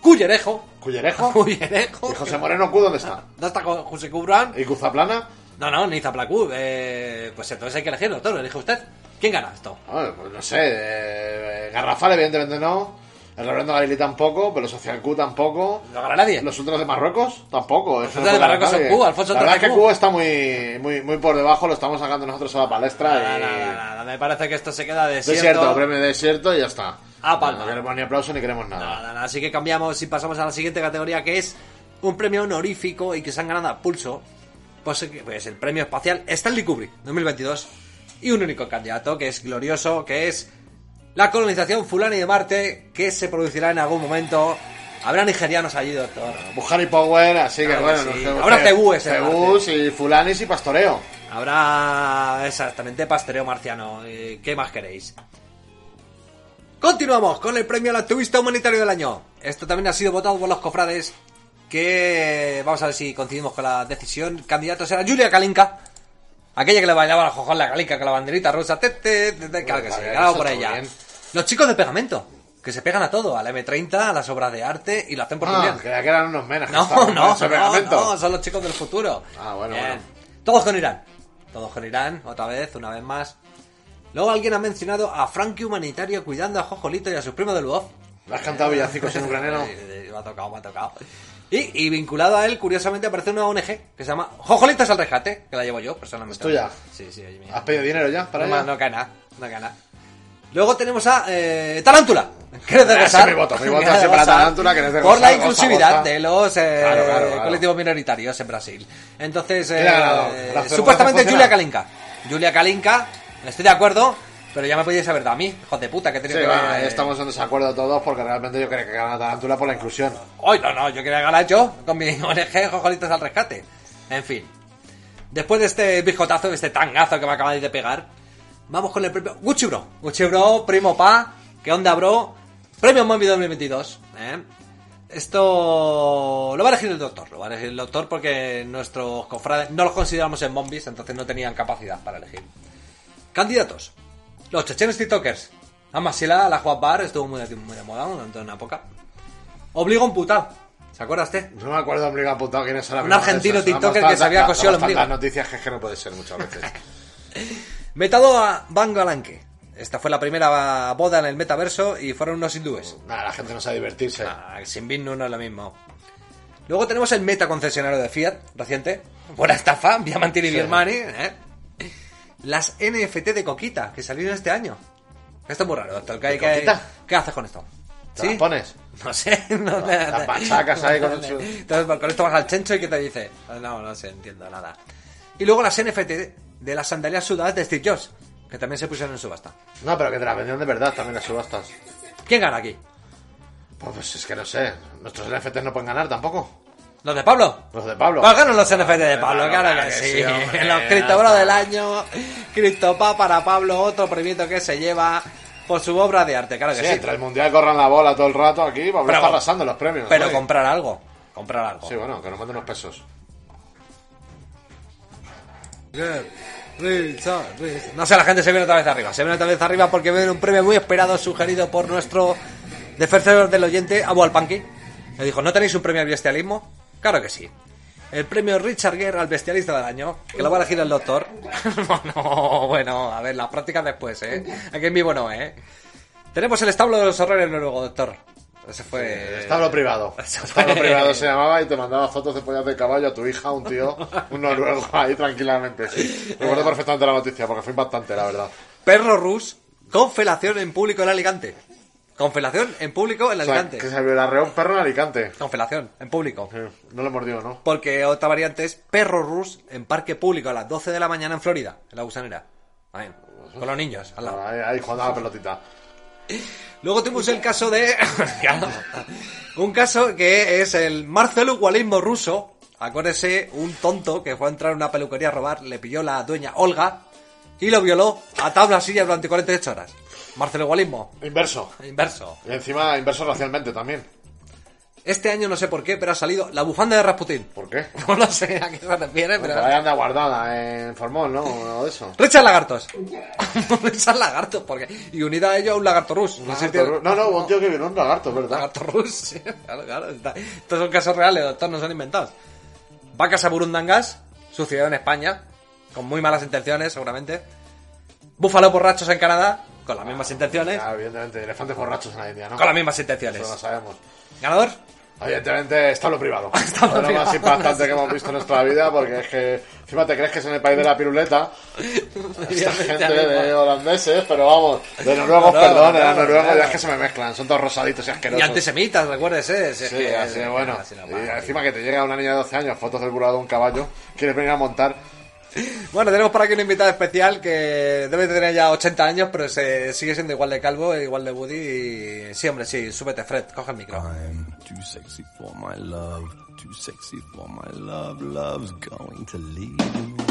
Cullerejo, Cullerejo. Cullerejo. ¿Y José Moreno Q dónde está? ¿Dónde está Jo- José Cubran? ¿Y Cuzaplana? No, no, ni Zaplacú. Eh, pues entonces hay que elegir, doctor, lo elige usted. ¿Quién gana esto? Ah, pues no sé. eh, Garrafal, evidentemente no. El Reverendo Galilei tampoco, pero Social Q tampoco. ¿No gana nadie? Los otros de Marruecos tampoco. Otros no de Marruecos son. Q, Alfonso La verdad es que. Q está muy, muy, muy por debajo, lo estamos sacando nosotros a la palestra. Y... nada, nada, Me parece que esto se queda desierto. Desierto, premio desierto y ya está. Ah, palma. No queremos ni aplauso ni queremos nada. Nada, nada, Así que cambiamos y pasamos a la siguiente categoría que es un premio honorífico y que se han ganado a pulso. Pues, pues el premio espacial Stanley Kubrick 2022. y un único candidato, que es glorioso, que es la colonización fulani de Marte, que se producirá en algún momento. Habrá nigerianos allí, doctor. Buhari Power, así que bueno. sí. nos- Habrá ce- cebúes cebús y fulanis y pastoreo. Habrá exactamente pastoreo marciano. Eh, ¿Qué más queréis? Continuamos con el premio al activista humanitario del año. Esto también ha sido votado por los cofrades. Que vamos a ver si coincidimos con la decisión. Candidatos era Julia Kalinka. Aquella que le bailaba la jojón la Kalinka con la banderita rusa. Te, te, te, te, claro que sí, eso por ella. bien. Los chicos de pegamento. Que se pegan a todo, al M30, a las obras de arte y lo hacen por Ah, creía que eran unos menas. No, no, no, no, son los chicos del futuro. Ah, bueno, Bien. bueno. Todos con Irán. Todos con Irán, otra vez, una vez más. Luego alguien ha mencionado a Frankie Humanitario cuidando a Jojolito y a sus primos del UOF. ¿Le has cantado villancicos en ucraniano? Me ha tocado, me ha tocado. Y, y vinculado a él, curiosamente, aparece una ONG que se llama Jojolitos al Rescate, que la llevo yo personalmente. ¿Es tuya? Sí, sí. ¿Has pedido dinero ya para no, no cae nada, no cae nada. Luego tenemos a eh, Tarántula. Que es de gozar. sí, mi voto, mi voto Que es de siempre a gozar. Tarántula, que es de Por la inclusividad goza. de los eh, Claro, claro, claro. colectivos minoritarios en Brasil. Entonces, eh, ¿Quién ha ganado? eh, ¿La supuestamente Julia? Kalinka. Julia Kalinka, estoy de acuerdo, pero ya me podíais haber dado a mí, hijos de puta, que he Sí, que ver, eh, estamos en desacuerdo todos porque realmente yo creo que gana Tarántula por la inclusión. Hoy no, no, yo quería ganar yo con mi ONG Jojolitos al Rescate. En fin. Después de este bijotazo, de este tangazo que me acabáis de pegar, vamos con el premio Gucci Bro. Gucci Bro, Primo Pa, ¿qué onda, bro? Premio Mombi 2022. ¿eh? Esto lo va a elegir el doctor, lo va a elegir el doctor porque nuestros cofrades no los consideramos en Mombis, entonces no tenían capacidad para elegir. Candidatos. Los chechenos TikTokers. Amasila, la Juan Bar, estuvo muy de, muy de moda durante una época. Obligo un putado. ¿Se acuerda usted? No me acuerdo de obligado apuntado quién es ahora Un argentino tiktoker que se había cosido el ombligo. las noticias que es que no puede ser muchas veces. Metado a Van Galanque. Esta fue la primera boda en el metaverso y fueron unos hindúes. Nada, la gente no sabe divertirse. Ah, sin Vinu no es lo mismo. Luego tenemos el meta concesionario de Fiat, reciente. Buena estafa, Diamantini y Sí. Birmani. ¿eh? Las NFT de Coquita, que salieron este año. Esto es muy raro, doctor. ¿Qué, ¿De qué- haces con esto? ¿Te las pones? No sé. No, Las machacas ahí con el- Entonces, con esto vas al chencho y ¿qué te dice? No, no sé, entiendo nada. Y luego las NFT de las sandalias sudadas de Steve Jobs, que también se pusieron en subasta. No, pero que te la vendieron de verdad también las subastas. ¿Quién gana aquí? Pues, pues es que no sé. Nuestros NFTs no pueden ganar tampoco. ¿Los de Pablo? Los de Pablo. Pues ganan los NFT de Pablo, Claro, claro que que sí. hombre, los está. del año, Criptopa para Pablo, otro premito que se lleva por su obra de arte, claro que Sí, sí. entre el mundial corran la bola todo el rato aquí. Pablo Pero- está arrasando los premios. Pero comprar algo, comprar algo. Sí, bueno, que nos manden unos pesos. No sé, la gente se viene otra vez arriba. Se viene otra vez arriba porque viene un premio muy esperado sugerido por nuestro defensor del oyente, Abu Alpanqui. Le dijo, ¿no tenéis un premio al bestialismo? Claro que sí. El premio Richard Gere al bestialista del año, que lo va a elegir el doctor. no, bueno, a ver, las prácticas después, ¿eh? Aquí en vivo no, ¿eh? Tenemos el establo de los horrores luego, doctor. Ese fue... Establo privado. Eso Establo fue- privado se llamaba y te mandaba fotos de pollas de caballo a tu hija, un tío, un noruego ahí tranquilamente. Sí. Recuerdo perfectamente la noticia porque fue impactante, la verdad. Perro Rus con felación en público en Alicante. Con felación en público en O sea, Alicante. que se violarreó un perro en Alicante. Con felación en público. Sí, No le mordió, ¿no? Porque otra variante es perro rus en parque público a las 12 de la mañana en Florida, en la gusanera. Ahí, con los niños, al lado. Ahí, ahí jugando a la pelotita. Luego tuvimos el caso de... Un caso que es el Marcelo Gualismo ruso. Acuérdese, un tonto que fue a entrar en una peluquería a robar, le pilló la dueña Olga y lo violó a tabla silla durante 48 horas. Marcelo Gualismo. Inverso. Inverso. Y encima inverso racialmente también. Este año no sé por qué, pero ha salido la bufanda de Rasputin. ¿Por qué? No lo sé a qué se refiere, pero... ahí anda guardada en Formol, ¿no? O de eso. Richard Lagartos. Richard Lagartos, porque. Y unido a ello un lagarto rus. Si tiene- No, no, un tío que viene un lagarto, ¿verdad? Lagarto rus, sí, claro, claro. está- Estos son casos reales, doctor, no son inventados. Vacas a Burundangas, sucedió en España, con muy malas intenciones, seguramente. Búfalo borrachos en Canadá, con las mismas intenciones. Ya, evidentemente, elefantes borrachos en la India, ¿no? Con las mismas intenciones. Eso lo sabemos. ¿Ganador? Evidentemente, establo privado. Establo es lo más impactante que hemos visto en nuestra vida, porque es que encima te crees que es en el país de la piruleta. Esta gente de holandeses, pero vamos, de noruegos, No, perdón, de no, noruegos no. ya es que se me mezclan, son todos rosaditos y Y asquerosos. antisemitas, recuérdese. si es Sí, que- así de bueno. así y encima que te llega una niña de 12 años, fotos del burado de un caballo, quieres venir a montar. Bueno, tenemos por aquí un invitado especial que debe tener ya 80 años, pero se sigue siendo igual de calvo, igual de Woody. Y... Sí, hombre, sí, súbete, Fred, coge el micro. I'm too sexy for my love, too sexy for my love, love's going to leave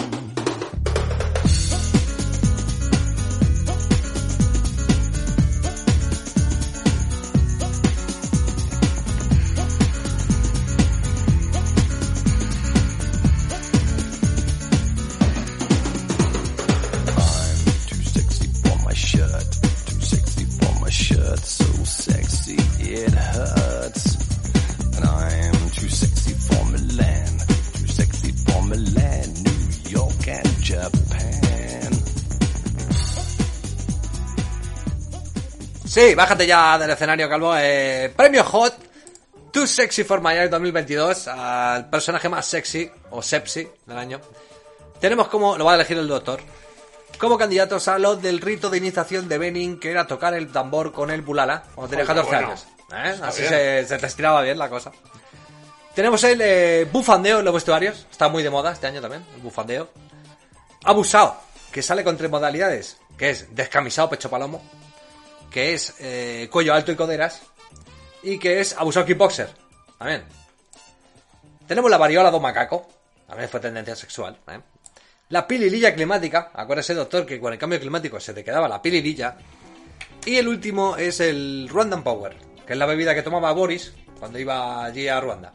Sí, bájate ya del escenario, Calvo. Eh, premio Hot, Too Sexy for My Eyes 2022, al personaje más sexy, o sepsi, del año. Tenemos como, lo va a elegir el doctor, como candidatos a los del rito de iniciación de Benin, que era tocar el tambor con el bulala, cuando tenía Joder, 14 bueno. años. ¿Eh? Así se, se te estiraba bien la cosa. Tenemos el eh, bufandeo en los vestuarios, está muy de moda este año también, el bufandeo. Abusado, que sale con tres modalidades, que es descamisado pecho palomo, que es eh, cuello alto y coderas, y que es abusado kickboxer. También. Tenemos la variola do macaco, también fue tendencia sexual. ¿eh? La pilililla climática, acuérdese doctor que con el cambio climático se te quedaba la pilililla. Y el último es el Rwandan Power, que es la bebida que tomaba Boris cuando iba allí a Ruanda.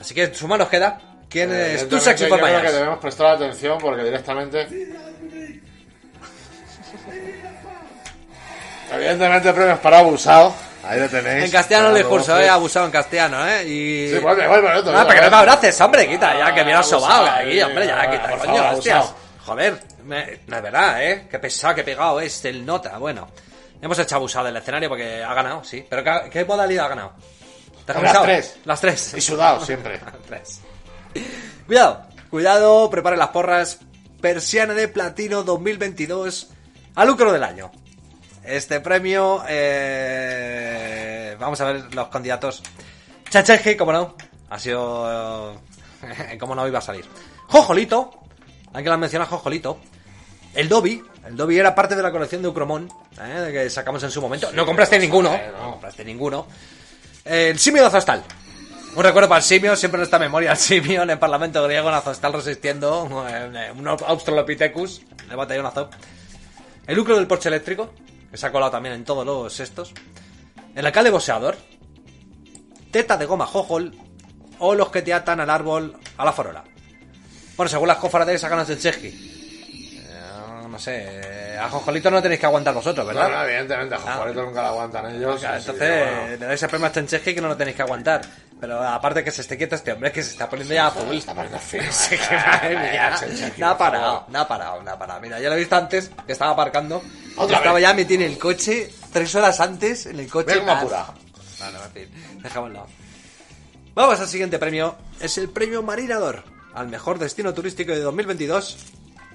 Así que en su mano queda. ¿Quién Eh, es tu sexy yo creo que debemos prestar atención porque directamente. Evidentemente premios para abusado. Ahí lo tenéis. En castellano discurso, dos, eh, abusado en castellano, eh. Y... Sí, vuelve, vuelve, vuelve, Ah, para que no me abraces, hombre, quita, ya que me has Abusado, sobado aquí, eh, hombre, ya por quita, favor, coño, hostias. abusado. Joder, me- no es verdad, eh. Qué pesado, qué pegado es el nota, bueno. Hemos hecho abusado del escenario porque ha ganado, sí. Pero ¿qué, qué modalidad ha ganado? ¿Te has Las tres. Las tres. Y sudado siempre. Las tres. Cuidado, cuidado, preparen las porras. Persiana de Platino 2022 a lucro del año. Este premio, eh, vamos a ver los candidatos. Chacheje, como no, ha sido, como no iba a salir. Jojolito, hay que la menciona Jojolito. El Dobby, el Dobby era parte de la colección de Ucromón, eh, que sacamos en su momento. No compraste ninguno, no compraste ninguno. El simio de Azostal. Un recuerdo para el simio, siempre en esta memoria el simio en el Parlamento griego en Azostal resistiendo eh, un Australopithecus, el batallón Azov. El lucro del porche eléctrico, que se ha colado también en todos los estos. El alcalde boxeador. Teta de goma jojol. O los que te atan al árbol a la farola. Bueno, según las cofrades sacan el Cheski. Eh, no sé, eh, a Jojolito no tenéis que aguantar vosotros, ¿verdad? No, no, evidentemente, a Jojolito nunca lo aguantan ellos. Claro, entonces, que, bueno. le dais el premio a Chencheski que no lo tenéis que aguantar. Pero aparte que se esté quieto este hombre, que se está poniendo ya azul. Está poniendo fino. Sí, no ha parado, no ha parado, no ha parado. Mira, ya lo he visto antes, que estaba aparcando. Otra estaba vez. ya metido en el coche, tres horas antes, en el coche. Ve cómo Ah, apura. Bueno, en fin, dejémoslo. Vamos al siguiente premio. Es el premio Marinador al mejor destino turístico de 2022.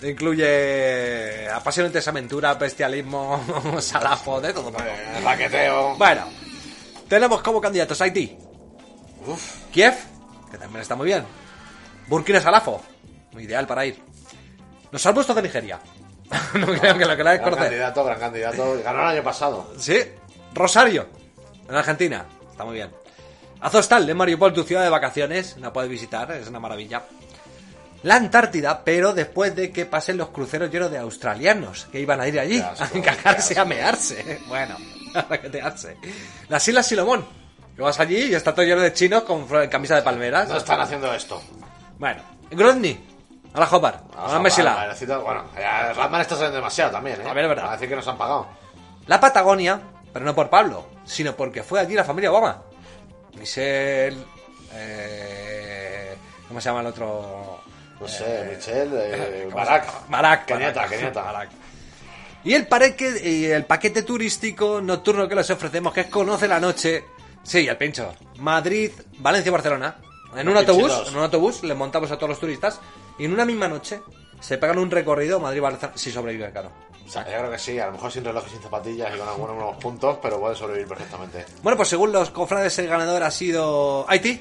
Incluye apasionantes aventuras, bestialismo, salafo, de todo. Eh, Paqueteo. Bueno, tenemos como candidatos Haití, Kiev, que también está muy bien, Burkina Salafo, muy ideal para ir. Los arbustos de Nigeria. no creo que lo queráis Gran conocer. candidato, gran candidato. Ganó el año pasado. Sí, Rosario, en Argentina, está muy bien. Azostal, de Mariupol, tu ciudad de vacaciones, la puedes visitar, es una maravilla. La Antártida, pero después de que pasen los cruceros llenos de australianos que iban a ir allí asco, a encajarse a mearse. Bueno, a raquetearse. Las Islas Silomón, que vas allí y está todo lleno de chinos con camisa de palmeras. No están haciendo esto. Bueno, Grozny, a la Hobart, a la Mesila. Bueno, Ratman está saliendo demasiado también, ¿eh? A ver, es verdad. A decir que nos han pagado. La Patagonia, pero no por Pablo, sino porque fue allí la familia Obama. Michelle. Eh, ¿Cómo se llama el otro? No sé, Michelle, eh. Barack. Kenieta, Barack. Kenieta. Barack. Y el, pareque, y el paquete turístico nocturno que les ofrecemos, que es Conoce la Noche. Sí, el pincho. Madrid, Valencia, Barcelona. En un autobús, en un autobús, les montamos a todos los turistas. Y en una misma noche se pegan un recorrido Madrid-Barcelona. Si sobrevive, claro. O sea, yo creo que sí, a lo mejor sin reloj y sin zapatillas y con algunos unos puntos, pero puede sobrevivir perfectamente. Bueno, pues según los cofrades, el ganador ha sido Haití.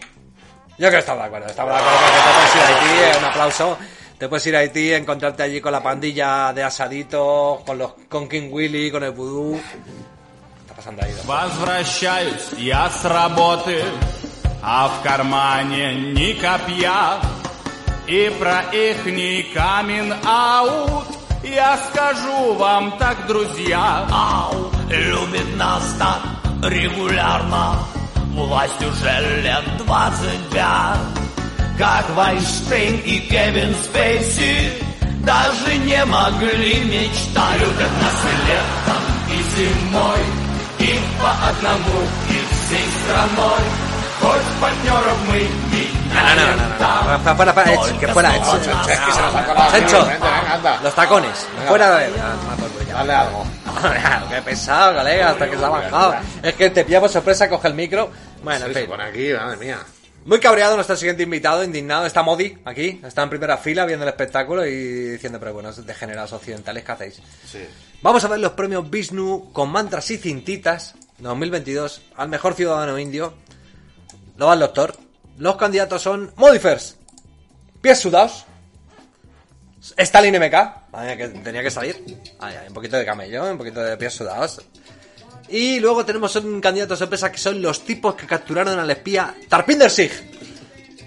Yo creo que estaba de acuerdo, estaba de acuerdo con que ha sido Haití, eh, un aplauso. Te puedes ir a Haití, encontrarte allí con la pandilla de asaditos, con los con King Willy, con el vudú. ¿Qué está pasando ahí? doctor? Возвращаюсь я с работы, а в кармане ни копья. И про ихний камин-аут я скажу вам так, друзья. Ау, любит нас так регулярно, власть уже лет двадцать пять. Как Вайнштейн и Кевин Спейси даже не могли мечтать. Любят нас и летом, и зимой, и по одному, и всей страной. Хоть партнеров мы No, no, no, no, no. Fuera, fuera, fuera, Edge, que fuera Edge. Es que se nos ha colado. Chencho, Venga, anda. los tacones. Fuera de... Ah, toma por culo ya. Dale algo. Qué pesado, colega, hasta que se ha bajado. Es que te pilla por sorpresa, coge el micro. bueno, en Sí, fin. pone aquí, madre mía. Muy cabreado nuestro siguiente invitado, indignado. Está Modi aquí, está en primera fila viendo el espectáculo y diciendo, pero bueno, degenerados occidentales, ¿qué hacéis? Sí. Vamos a ver los premios Vishnu con mantras y cintitas 2022 al mejor ciudadano indio. Lo va el doctor. Los candidatos son Modifers, Pies Sudados, Stalin MK, tenía que salir. Ay, ay, un poquito de camello, un poquito de pies sudados. Y luego tenemos un candidato sorpresa que son los tipos que capturaron al espía Tarpinder Sig.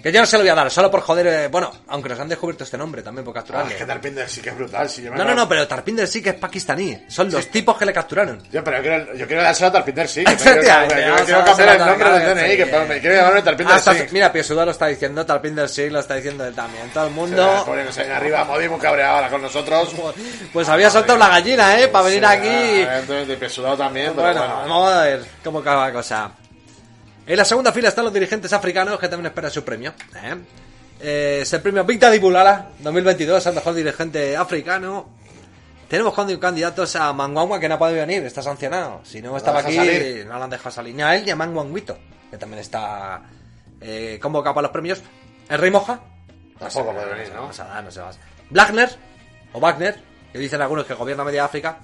Que yo no se lo voy a dar, solo por joder. eh, bueno, aunque nos han descubierto este nombre también por Ah, capturarle. es que Tarpinder sí que es brutal. Si yo me No, no, no, pero Tarpinder Sig es pakistaní. Son los tipos que le capturaron. Yo, pero yo quiero, yo quiero dárselo a Tarpinder sí. Que me quiero, cambiar el nombre del DNI. Que me quiero llamarme Tarpinder Hasta- sí. mira, Piesuda lo está diciendo, Tarpinder Sig lo está diciendo él también. Todo el mundo. no sé, arriba, Modi muy cabreado ahora con nosotros. Pues había soltado la gallina, ¿eh? Para venir Sí, aquí. Evidentemente, pesudado también, pero Bueno, bueno. vamos a ver cómo acaba la cosa. En la segunda fila están los dirigentes africanos que también esperan su premio. ¿eh? Eh, es el premio Big Daddy Bulala 2022 al mejor dirigente africano. Tenemos candidatos a Mangwangwa que no ha podido venir, está sancionado. Si no estaba aquí, salir. no lo han dejado salir. Ni a él ni a Mangwanguito, que también está eh, convocado para los premios. El Rey Moja. Tampoco puede venir, ¿no? No se va, no se va. Blackner, o Wagner, que dicen algunos que gobierna media África.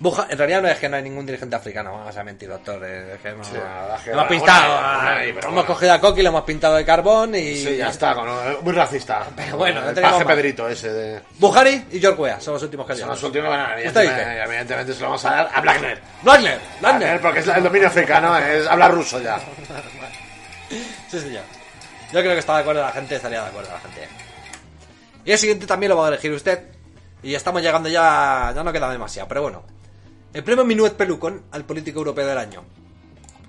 Buja, en realidad no es que no hay ningún dirigente africano, vamos a mentir, doctor. Es que hemos, Sí, es que hemos pintado, hemos bueno. cogido a Coqui, lo hemos pintado de carbón y. Sí, ya está, muy racista. Pero bueno, no el tenemos paje más. Pedrito ese de... Buhari y George Weah son los últimos que Son los últimos, ¿Usted evidentemente, se lo vamos a dar a Blackner. Blackner, Blackner, porque es el dominio africano, es habla ruso ya. Sí, señor. Yo creo que está de acuerdo la gente, estaría de acuerdo la gente. Y el siguiente también lo va a elegir usted. Y estamos llegando ya, ya no queda demasiado, pero bueno. El premio Minuet Pelucón al político europeo del año.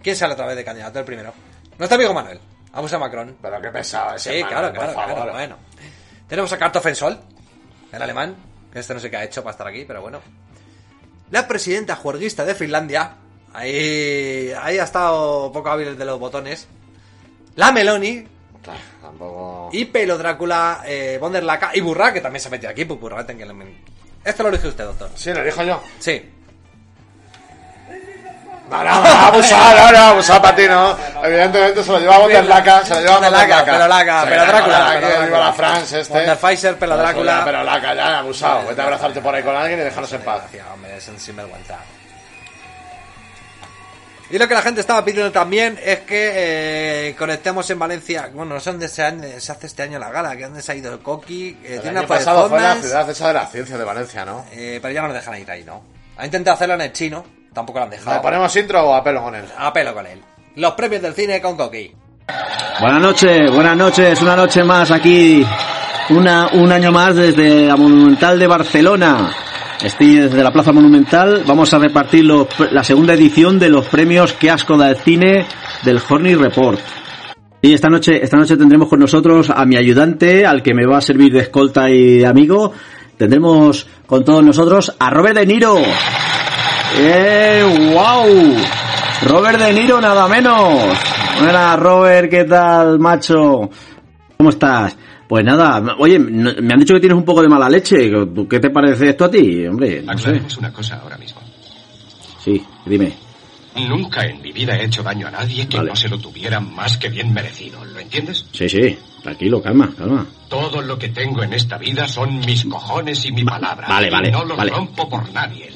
¿Quién sale otra vez de candidato? El primero. Nuestro amigo Manuel. Vamos a Macron. Pero qué pesado ese Sí, Manuel, claro, claro, favor. claro, bueno. Tenemos a Kartoffen Sol, el alemán, que este no sé qué ha hecho para estar aquí, pero bueno. La presidenta juerguista de Finlandia, ahí, ahí ha estado poco hábil de los botones. La Meloni Tampoco... y Pelo Drácula, eh, von der Laca y Burra, que también se metió aquí, pues Burra, que Esto lo elige usted, doctor. Sí, lo dijo yo. Sí. No, no, no, abusado, no, no, abusado para ti, ¿no? Evidentemente se lo lleva a Bonderlaca, se lo lleva a Von der Laca. Pelo Laca, Sí, Pelo Drácula, viva la. France este. Von der Pfizer, Pero Drácula. Pero Laca, ya, abusado. Vete a abrazarte por ahí con alguien y déjanos en paz. Hombre, es un sinvergüenza. Y lo que la gente estaba pidiendo también es que eh, conectemos en Valencia. Bueno, no sé dónde se, han- se hace este año la gala, que dónde se ha ido el Coqui. eh, El tiene año una pasado fue la ciudad esa de la ciencia de Valencia, ¿no? eh, pero ya no nos dejan ir ahí, ¿no? Ha intentado hacerlo en el chino, tampoco lo han ¿Le dejado. ponemos intro o a pelo con él? A pelo con él. Los premios del cine con Coqui. Buenas noches, buenas noches, una noche más aquí, una, un año más desde la Monumental de Barcelona. Estoy desde la Plaza Monumental, vamos a repartir los, la segunda edición de los premios Que asco da el cine del Horny Report. Y esta noche, esta noche tendremos con nosotros a mi ayudante, al que me va a servir de escolta y de amigo. Tendremos con todos nosotros a Robert De Niro. ¡Eh, wow! Robert De Niro, nada menos. Buenas, Robert, ¿qué tal, macho? ¿Cómo estás? Pues nada, oye, me han dicho que tienes un poco de mala leche. ¿Qué te parece esto a ti? Hombre, no sé. Aclaremos una cosa ahora mismo. Sí, dime. Nunca en mi vida he hecho daño a nadie que Vale. no se lo tuviera más que bien merecido. ¿Lo entiendes? Sí, sí, tranquilo, calma, calma. Todo lo que tengo en esta vida son mis cojones y mi palabra. vale, Y vale, No los vale. rompo por nadie.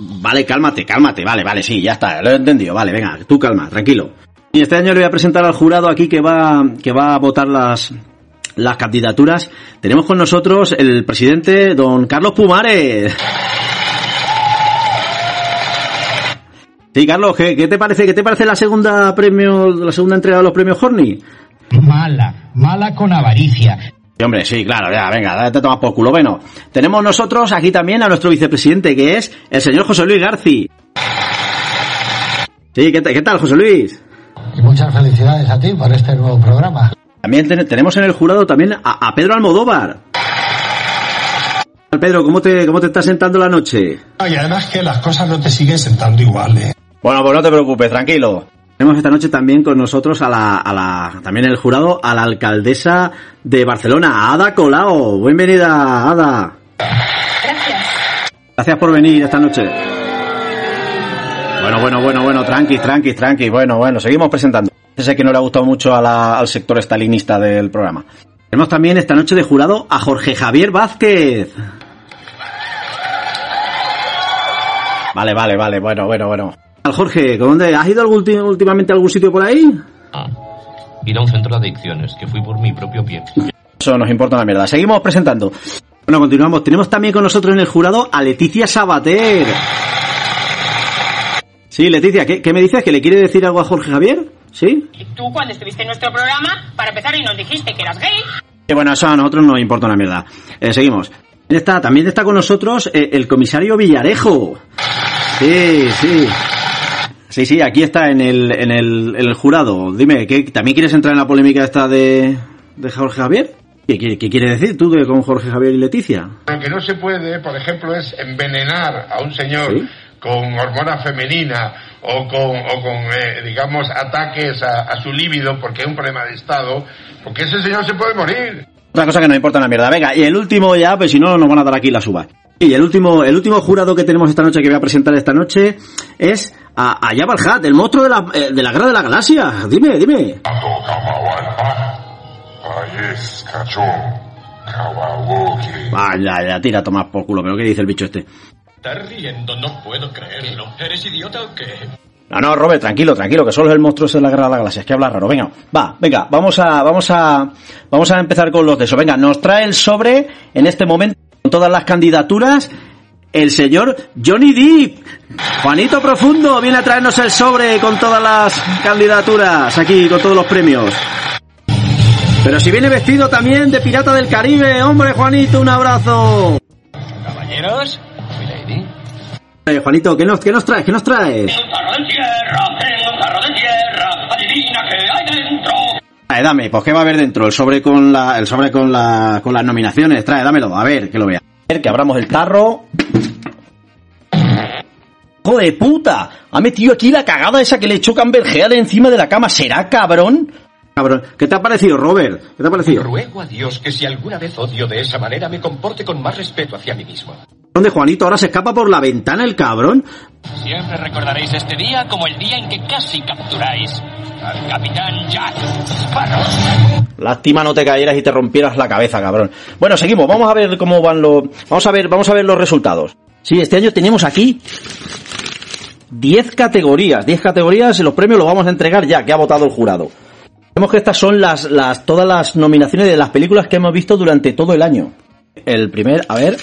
Vale, cálmate, cálmate, vale, vale, sí, ya está, lo he entendido, vale, venga, tú calma, tranquilo. Y este año le voy a presentar al jurado aquí que va, que va a votar las, las candidaturas, tenemos con nosotros el presidente don Carlos Pumares. Sí, Carlos, ¿qué, qué te parece? ¿Qué te parece la segunda premio, la segunda entrega de los premios Horny? Mala, mala con avaricia. Sí, hombre, sí, claro, ya, venga, date tomar por culo. Bueno, tenemos nosotros aquí también a nuestro vicepresidente, que es el señor José Luis Garci. Sí, ¿qué, tal- qué tal, José Luis? Y muchas felicidades a ti por este nuevo programa. También ten- tenemos en el jurado también a, a Pedro Almodóvar. Pedro, ¿cómo te, ¿cómo te está sentando la noche? Y además que las cosas no te siguen sentando igual, ¿eh? Bueno, pues no te preocupes, tranquilo. Tenemos esta noche también con nosotros a la, a la, también el jurado, a la alcaldesa de Barcelona, Ada Colau. Bienvenida, Ada. Gracias. Gracias por venir esta noche. Bueno, bueno, bueno, bueno, tranqui, tranqui, tranqui. Bueno, bueno, seguimos presentando. Sé que no le ha gustado mucho a la- al sector estalinista del programa. Tenemos también esta noche de jurado a Jorge Javier Vázquez. Vale, vale, vale, bueno, bueno, bueno. Jorge, ¿con dónde? ¿Has ido algún, últimamente a algún sitio por ahí? Ir a un centro de adicciones, que fui por mi propio pie. Eso nos importa una mierda. Seguimos presentando. Bueno, continuamos. Tenemos también con nosotros en el jurado a Leticia Sabater. Sí, Leticia, ¿qué, qué me dices? ¿Que le quiere decir algo a Jorge Javier? ¿Sí? Tú cuando estuviste en nuestro programa, para empezar y nos dijiste que eras gay. Y bueno, eso a nosotros nos importa una mierda. Eh, seguimos. Está, también está con nosotros eh, el comisario Villarejo. Sí, sí. Sí, sí, aquí está en el, en el, en el jurado. Dime, ¿qué, ¿también quieres entrar en la polémica esta de, de Jorge Javier? ¿Qué, qué, qué quiere decir tú de, con Jorge Javier y Leticia? Lo que no se puede, por ejemplo, es envenenar a un señor con hormona femenina o con, o con eh, digamos, ataques a, a su líbido porque es un problema de Estado, porque ese señor se puede morir. Otra cosa que nos importa una mierda. Venga, y el último ya, pues si no, nos van a dar aquí la suba. Y el último, el último jurado que tenemos esta noche, que voy a presentar esta noche, es a, a Jabba el Hutt, el monstruo de la, eh, de la guerra de la galaxia. Dime, dime. Vaya, ya, tira a tomar por culo. Pero ¿qué dice el bicho este? Estás riendo, no puedo creerlo. ¿Eres idiota o qué? No, no, Robert, tranquilo, tranquilo, que solo es el monstruo de la guerra de la galaxia. Es que habla raro. Venga, va, venga, vamos a, vamos a, vamos a empezar con los de eso. Venga, nos trae el sobre en este momento con todas las candidaturas. El señor Johnny Depp. Juanito Profundo viene a traernos el sobre con todas las candidaturas aquí, con todos los premios. Pero si viene vestido también de pirata del Caribe, hombre, Juanito, un abrazo. Caballeros. Eh, Juanito, ¿qué nos, qué nos traes? ¿Qué nos traes? Carro de tierra, tengo un carro de tierra, adivina qué hay dentro. Trae, dame, pues qué va a haber dentro, el sobre con la, el sobre con la, con las nominaciones, trae, dámelo, a ver, que lo vea. A ver, que abramos el tarro. ¡Hijo de puta! Ha metido aquí la cagada esa que le echó Cambergear encima de la cama. ¿Será cabrón? Cabrón. ¿Qué te ha parecido, Robert? ¿Qué te ha parecido? Ruego a Dios que si alguna vez odio de esa manera me comporte con más respeto hacia mí mismo. ¿Dónde Juanito ahora se escapa por la ventana el cabrón? Siempre recordaréis este día como el día en que casi capturáis al capitán Jack Sparrow. Lástima no te cayeras y te rompieras la cabeza, cabrón. Bueno, seguimos. Vamos a ver cómo van los. Vamos a ver, vamos a ver los resultados. Sí, este año tenemos aquí 10 categorías. 10 categorías y los premios los vamos a entregar ya, que ha votado el jurado. Vemos que estas son las, las, todas las nominaciones de las películas que hemos visto durante todo el año. El primer, a ver.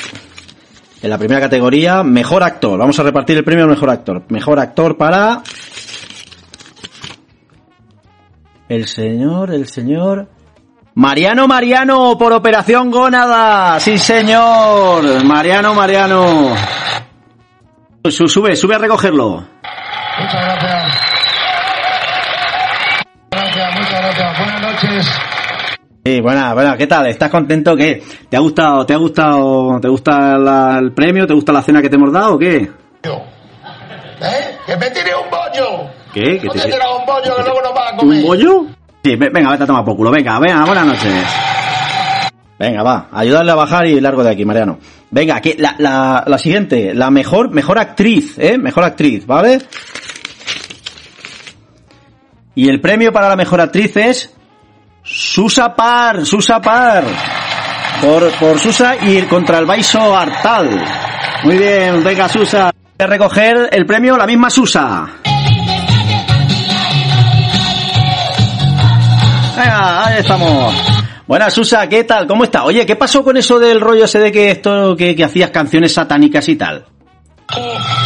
En la primera categoría, mejor actor. Vamos a repartir el premio al mejor actor. Mejor actor para. El señor, el señor. Mariano Mariano por Operación Gónada. Sí, señor. Mariano Mariano. Su- Sube, sube a recogerlo. Muchas gracias. Gracias, muchas gracias. Buenas noches. Sí, buena, buena, ¿qué tal? ¿Estás contento? ¿Qué? ¿Te ha gustado, te ha gustado, te gusta la- el premio? ¿Te gusta la cena que te hemos dado o qué? ¿Eh? ¡Que me tire un bollo! ¿Qué? ¿Que te- te tiras un bollo que luego no vas a comer. ¿Un bollo? Sí, ve- venga, vete a tomar por culo. Venga, venga, buenas noches. Venga, va, ayudarle a bajar y largo de aquí, Mariano. Venga, aquí, la, la, la siguiente, la mejor, mejor actriz, ¿eh? Mejor actriz, ¿vale? Y el premio para la mejor actriz es Susa Par, Susa Par. Por, por Susa y contra el Baiso Artal. Muy bien, venga Susa. A recoger el premio la misma Susa. Venga, ahí estamos. Buenas, Susa, ¿qué tal? ¿Cómo está? Oye, ¿qué pasó con eso del rollo ese de que esto, que, que hacías canciones satánicas y tal? que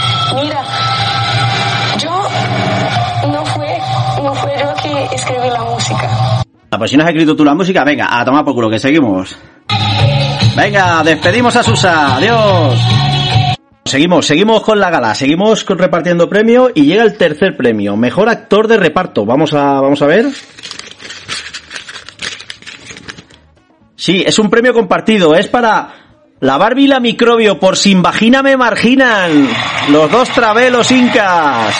no has escrito tú la música, venga, a tomar por culo, que seguimos. Venga, despedimos a Susa, adiós. Seguimos, seguimos con la gala, seguimos repartiendo premio y llega el tercer premio, mejor actor de reparto. Vamos a, vamos a ver. Sí, es un premio compartido, es para la Barbie y la Microbio por Sin Vagina me marginan, los dos travelos incas.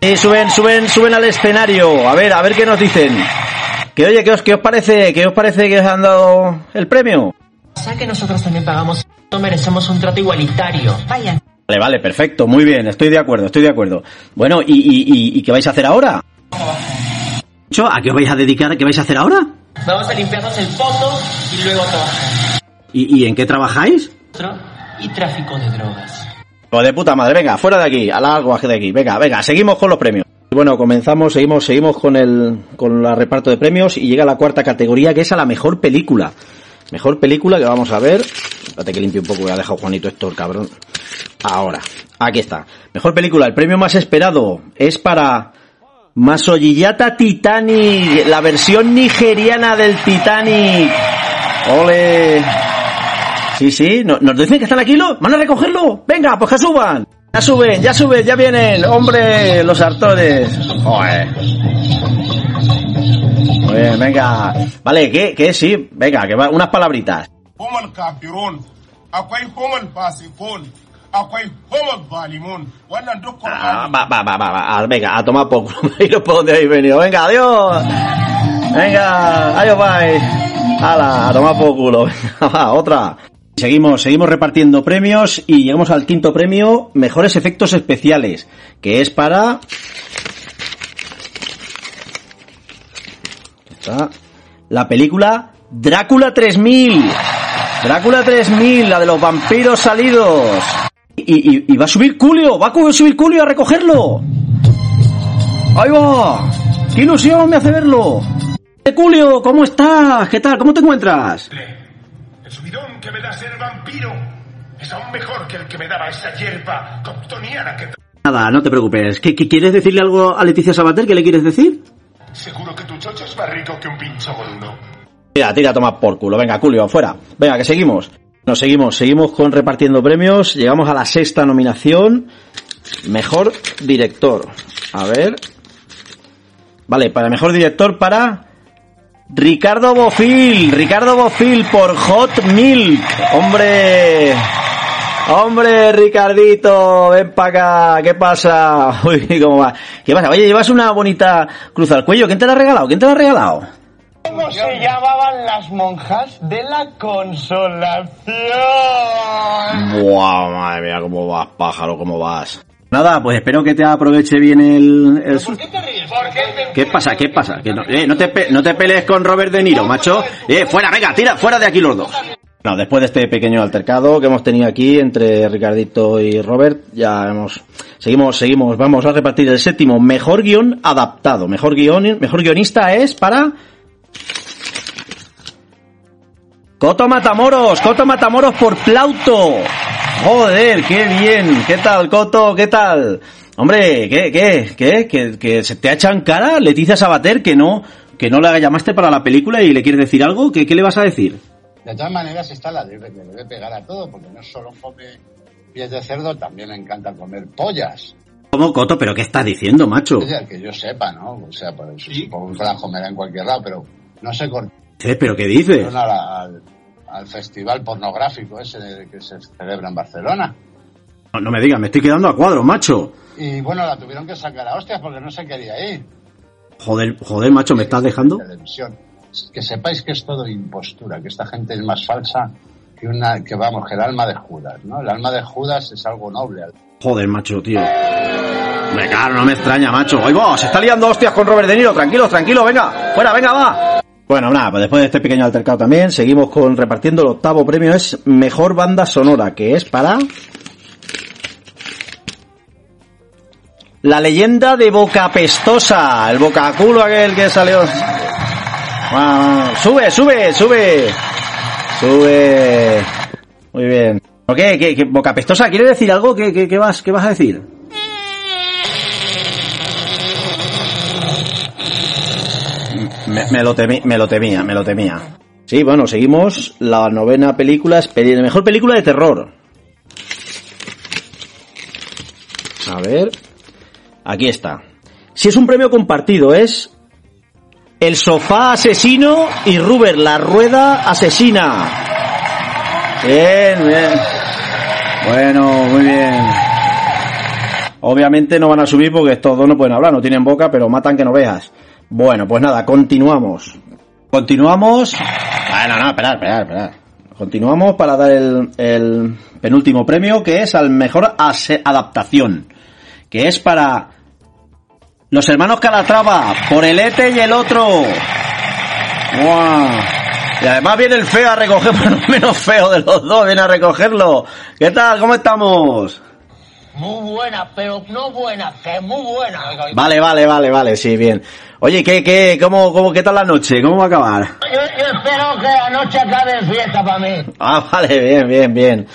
Y suben, suben, suben al escenario, a ver, a ver qué nos dicen. Que oye, ¿qué os, qué os parece, qué os parece que os han dado el premio? ¿Sabes que nosotros también pagamos? No merecemos un trato igualitario. Vaya. Vale, vale, perfecto, muy bien, estoy de acuerdo, estoy de acuerdo. Bueno, ¿y, y, y, y qué vais a hacer ahora? ¿A qué os vais a dedicar? ¿Qué vais a hacer ahora? Vamos a limpiarnos el poto y luego trabajar. ¿Y, y en qué trabajáis? Y tráfico de drogas. Pues de puta madre, venga, fuera de aquí, al agua de aquí, venga, venga, seguimos con los premios. Bueno, comenzamos, seguimos, seguimos con el, con el reparto de premios y llega la cuarta categoría que es a la mejor película. Mejor película que vamos a ver. Espérate que limpie un poco, que ha dejado Juanito esto, cabrón. Ahora, aquí está. Mejor película, el premio más esperado es para Masoyillata Titanic, la versión nigeriana del Titanic. Ole. Sí, sí, no- nos dicen que están aquí, ¿lo? ¿van a recogerlo? Venga, pues que suban. Ya suben, ya suben, ya vienen. Hombre, los actores. Joder. Muy bien, venga. Vale, ¿qué? ¿Qué? Sí, venga, que va, unas palabritas. Ah, va, va, va, va, va, venga, a tomar culo. Iros por donde habéis venido. Venga, adiós. Venga, adiós, bye. Hala, a tomar por culo. Venga, va, otra. Seguimos, seguimos repartiendo premios y llegamos al quinto premio, mejores efectos especiales, que es para... La película Drácula 3000. Drácula 3000, la de los vampiros salidos. Y, va a subir Julio, va a subir Julio a recogerlo. Ahí va. ¡Qué ilusión me hace verlo! Julio, ¿cómo estás? ¿Qué tal? ¿Cómo te encuentras? Que me da ser vampiro es aún mejor que el que me daba esa hierba coptoniana que Nada, no te preocupes. ¿Qué, qué- quieres decirle algo a Leticia Sabater? ¿Qué le quieres decir? seguro que tu chocho es más rico que un pincho moruno Tira, tira, toma por culo. Venga, Julio, fuera. Venga, que seguimos. Nos seguimos, seguimos con repartiendo premios. Llegamos a la sexta nominación. Mejor director. A ver. Vale, para mejor director para Ricardo Bofil. Ricardo Bofil por Hot Milk. Hombre. Hombre, Ricardito, ven para acá. ¿Qué pasa? Uy, ¿cómo va? ¿Qué pasa? Oye, llevas una bonita cruz al cuello. ¿Quién te la ha regalado? ¿Quién te la ha regalado? ¿Cómo se llamaban las monjas de la consolación? Buah, madre mía, cómo vas, pájaro, cómo vas. Nada, pues espero que te aproveche bien el... ¿Qué pasa? ¿Qué pasa? Que no, eh, no, te, pe- no te pelees con Robert De Niro, macho. Eh, fuera, venga, tira, fuera de aquí los dos. No, después de este pequeño altercado que hemos tenido aquí entre Ricardito y Robert, ya hemos... Seguimos, seguimos, vamos a repartir el séptimo. Mejor guion adaptado. Mejor guion, mejor guionista es para... Coto Matamoros, Coto Matamoros por Plauto. Joder, qué bien. ¿Qué tal, Coto? ¿Qué tal? Hombre, ¿qué, qué, qué? ¿Que, que se te ha echado en cara Leticia Sabater que no, que no la llamaste para la película y le quieres decir algo? ¿Qué, qué le vas a decir? De todas maneras está la de que debe pegar a todo, porque no solo come pies de cerdo, también le encanta comer pollas. ¿Cómo, Coto? ¿Pero qué estás diciendo, macho? Es que yo sepa, ¿no? O sea, por eso supongo que la comerá en cualquier lado, pero no se cortaron Eh, ¿Pero qué dices? al, al, al festival pornográfico ese que se celebra en Barcelona. No, no me digas, me estoy quedando a cuadro, macho. Y bueno, la tuvieron que sacar a hostias porque no se quería ir. Joder, joder, macho, ¿me estás dejando? televisión. Que sepáis que es todo impostura, que esta gente es más falsa que una, que vamos, que el alma de Judas, ¿no? El alma de Judas es algo noble. Joder, macho, tío. Me claro, no me extraña, macho. Vos, se está liando hostias con Robert De Niro. Tranquilo, tranquilo, venga. Fuera, venga, va. Bueno, nada, pues después de este pequeño altercado también, seguimos con repartiendo el octavo premio. Es Mejor Banda Sonora, que es para... La leyenda de Boca Pestosa. El bocaculo aquel que salió... Sube, sube, sube. Sube. Muy bien. ¿O qué? ¿Qué, boca pestosa? ¿Quieres decir algo? ¿Qué, qué, qué vas, ¿Qué vas a decir? Me, lo temí- me lo temía, me lo temía. Sí, bueno, seguimos la novena película, la mejor película de terror. A ver. Aquí está. Si es un premio compartido, es El sofá asesino y Ruber la rueda asesina. Bien, bien. Bueno, muy bien. Obviamente no van a subir porque estos dos no pueden hablar, no tienen boca, pero matan que no veas. Bueno, pues nada, continuamos. Continuamos. Bueno, no, esperad, esperad, esperad. Continuamos para dar el, el penúltimo premio, que es al mejor ase- adaptación. Que es para los hermanos Calatrava, por el Ete y el otro. ¡Guau! Y además viene el feo a recoger, bueno, el menos feo de los dos, viene a recogerlo. ¿Qué tal? ¿Cómo estamos? Muy buena, pero no buena, que muy buena. Vale, vale, vale, vale, sí, bien. Oye, ¿qué, qué, cómo, cómo, qué tal la noche? ¿Cómo va a acabar? Yo, yo espero que la noche acabe en fiesta para mí. Ah, vale, bien, bien, bien.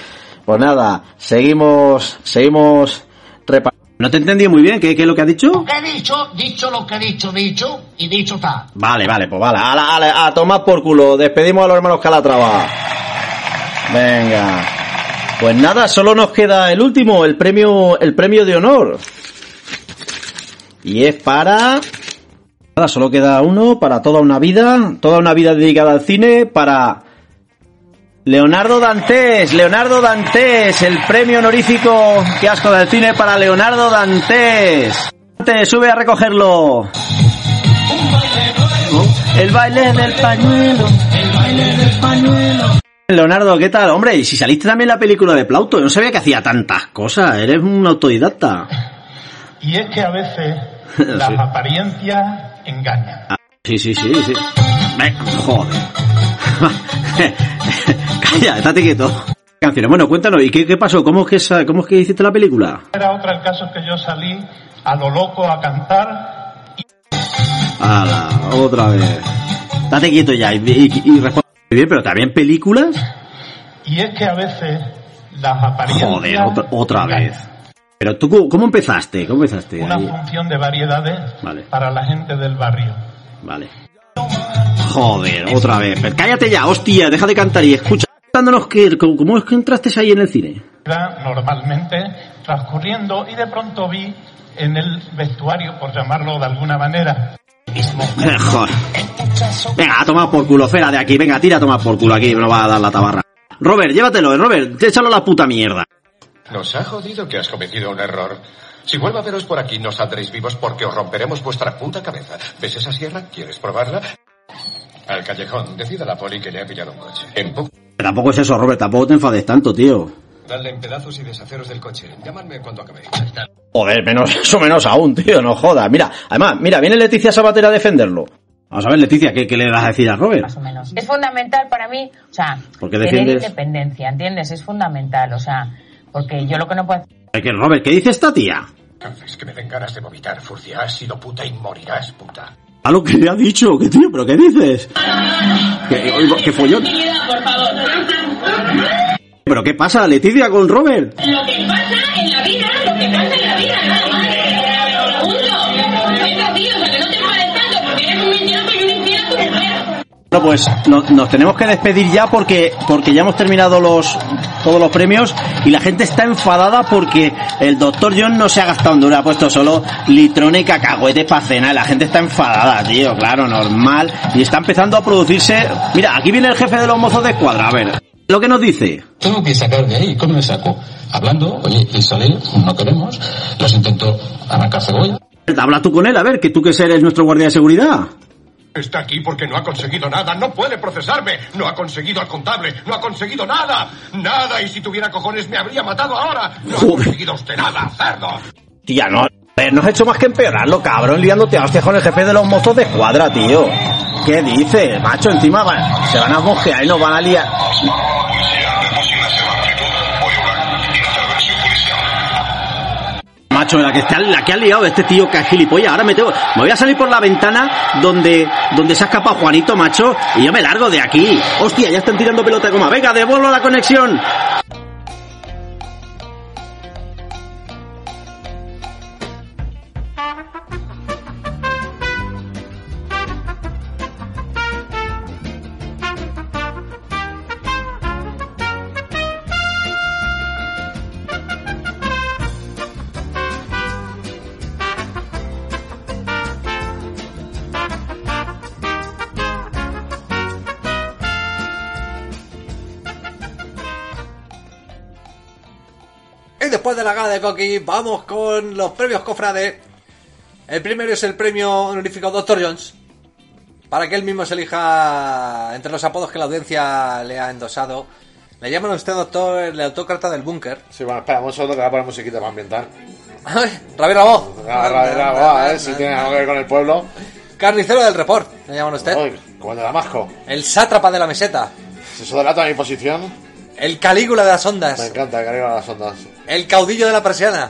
Pues nada, seguimos, seguimos repa- No te entendí muy bien, ¿qué, qué es lo que has dicho? Lo que he dicho, dicho lo que he dicho, dicho, y dicho está. Vale, vale, pues vale. A, la- a, la- a tomar por culo. Despedimos a los hermanos Calatrava. Venga. Pues nada, solo nos queda el último, el premio, el premio de honor. Y es para... Nada, solo queda uno para toda una vida, toda una vida dedicada al cine para Leonardo Dantes, Leonardo Dantes, el premio honorífico que asco del cine para Leonardo Dantes. Te sube a recogerlo. El baile del pañuelo. El baile del pañuelo. Leonardo, ¿qué tal? Hombre, y si saliste también en la película de Plauto, yo no sabía que hacía tantas cosas, eres un autodidacta. Y es que a veces las Sí. apariencias engañan. Sí, sí, sí, sí. Ve, joder. Calla, estate quieto. Canciones. Bueno, cuéntanos, ¿y qué, qué pasó? ¿Cómo es, que esa- ¿Cómo es que hiciste la película? Era otro el caso que yo salí a lo loco a cantar Ala, otra vez. Estate quieto ya y, y, y responde bien, pero también películas. y es que a veces las apariencias Joder, otra, otra vez. Pero tú, ¿cómo- ¿cómo empezaste? ¿Cómo empezaste? una Ahí. función de variedades Vale. para la gente del barrio. Vale. Joder, otra vez. Pero cállate ya, hostia, deja de cantar y escucha. Contándonos que, ¿cómo es que entraste ahí en el cine? Normalmente transcurriendo y de pronto vi en el vestuario, por llamarlo de alguna manera, Joder. Venga, a tomar por culo, fuera de aquí. Venga, tira a tomar por culo aquí, no va a dar la tabarra. Robert, llévatelo, eh, Robert, échalo a la puta mierda. Nos ha jodido que has cometido un error. Si vuelvo a veros por aquí, no saldréis vivos porque os romperemos vuestra puta cabeza. ¿Ves esa sierra? ¿Quieres probarla? Al callejón. Decida la poli que le ha pillado un coche. En poco. Tampoco es eso, Robert, tampoco te enfades tanto, tío. Dadle en pedazos y deshaceros del coche. Llamadme cuando acabéis. Joder, menos, eso menos aún, tío, no jodas. Mira, además, mira, viene Leticia Sabater a defenderlo. Vamos a ver, Leticia, ¿qué, qué le vas a decir a Robert? Es fundamental para mí, o sea, ¿Por qué tener independencia, ¿entiendes? Es fundamental, o sea, porque yo lo que no puedo que, Robert, ¿qué dice esta tía? Es que me den ganas de vomitar, Furcia. Has sido puta y morirás, puta. A lo que le ha dicho, ¿qué tío? ¿Pero qué dices? ¿Qué, oigo, qué follón? por favor. ¿Pero qué pasa, Leticia, con Robert? Lo que pasa en la vida, Bueno, pues no- nos tenemos que despedir ya porque porque ya hemos terminado los todos los premios y la gente está enfadada porque el doctor John no se ha gastado en dura, ha puesto solo litrones y cacahuetes para cenar. La gente está enfadada, tío, claro, normal. Y está empezando a producirse... Mira, aquí viene el jefe de los mozos de escuadra, a ver. Lo que nos dice. Tengo que sacar de ahí. ¿Cómo me saco? Hablando, oye, y salir, no queremos. Los intento arrancar cebolla. Habla tú con él, a ver, que tú que eres nuestro guardia de seguridad. Está aquí porque no ha conseguido nada, no puede procesarme, no ha conseguido al contable, no ha conseguido nada, nada, y si tuviera cojones me habría matado ahora, no ha conseguido usted nada, cerdo. Tía, no, no has hecho más que empeorarlo, cabrón, liándote a hostias con el jefe de los mozos de escuadra, tío. ¿Qué dices, macho? Encima se van a mosquear y nos van a liar. La que, está, la que ha liado este tío que es gilipollas. Ahora me tengo, me voy a salir por la ventana donde, donde se ha escapado Juanito, macho, y yo me largo de aquí. Hostia, ya están tirando pelota de goma. Venga, devuelvo la conexión. De de Coqui, vamos con los premios cofrades. El primero es el premio honorífico Dr. Jones. Para que él mismo se elija entre los apodos que la audiencia le ha endosado. Le llaman a usted doctor el autócrata del búnker. Sí, bueno, espera un segundo que voy a poner musiquita para ambientar. Rabi Rabó. Ah, ra- ra- ra- a ver si tiene algo que ver con el pueblo. Carnicero del report, le llaman a usted. Uy, como el de Damasco. El sátrapa de la meseta. Eso delata mi posición, El calígula de las ondas. me encanta que arriba las ondas. El caudillo de la persiana.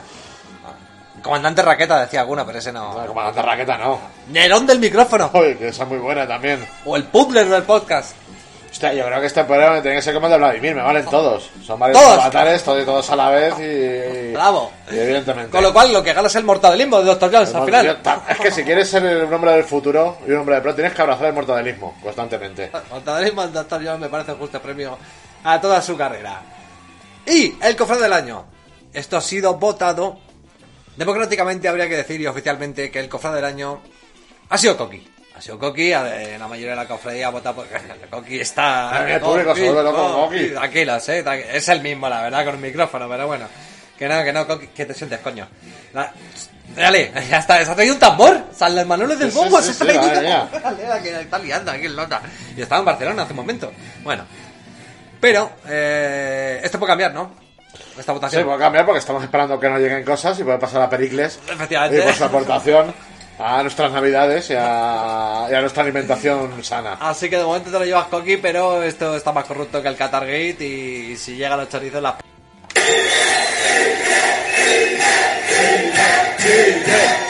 Comandante Raqueta decía alguna, pero ese no. Comandante Raqueta no. Nerón del micrófono. Uy, que esa es muy buena también. O el puzzler del podcast. Hostia, yo creo que este programa tiene que ser como el de Vladimir, me valen todos. Son varios Todos. avatares, todos, todos a la vez y... Bravo. y evidentemente. Con lo cual, lo que gana es el mortadelismo de Dr. Jones al final. Es que si quieres ser un hombre del futuro y un hombre del pro, tienes que abrazar el mortadelismo constantemente. Mortadelismo del Dr. Jones me parece justo premio a toda su carrera. Y el cofre del año. Esto ha sido votado. Democráticamente habría que decir y oficialmente que el cofre del año ha sido Coqui. Ha sido Coqui, la mayoría de la cofradía ha votado por Coqui está. El público se vuelve loco con Coqui. Tranquilos, eh, es el mismo, la verdad, con el micrófono, pero bueno. Que no, que no, Coqui, que te sientes, coño. La- Dale, ya está, se ha traído un tambor. San los manuales del Sí, bombo, sí, se sí, ha traído un tambor. Dale, que está liando aquí el nota. Y estaba en Barcelona hace un momento. Bueno. Pero, eh, esto puede cambiar, ¿no? Esta Sí, votación. puede cambiar porque estamos esperando que nos lleguen cosas y puede pasar a Pericles. Efectivamente. Y por su aportación a nuestras navidades y a, y a nuestra alimentación sana. Así que de momento te lo llevas Coqui, pero esto está más corrupto que el Qatargate y si llegan los chorizos las...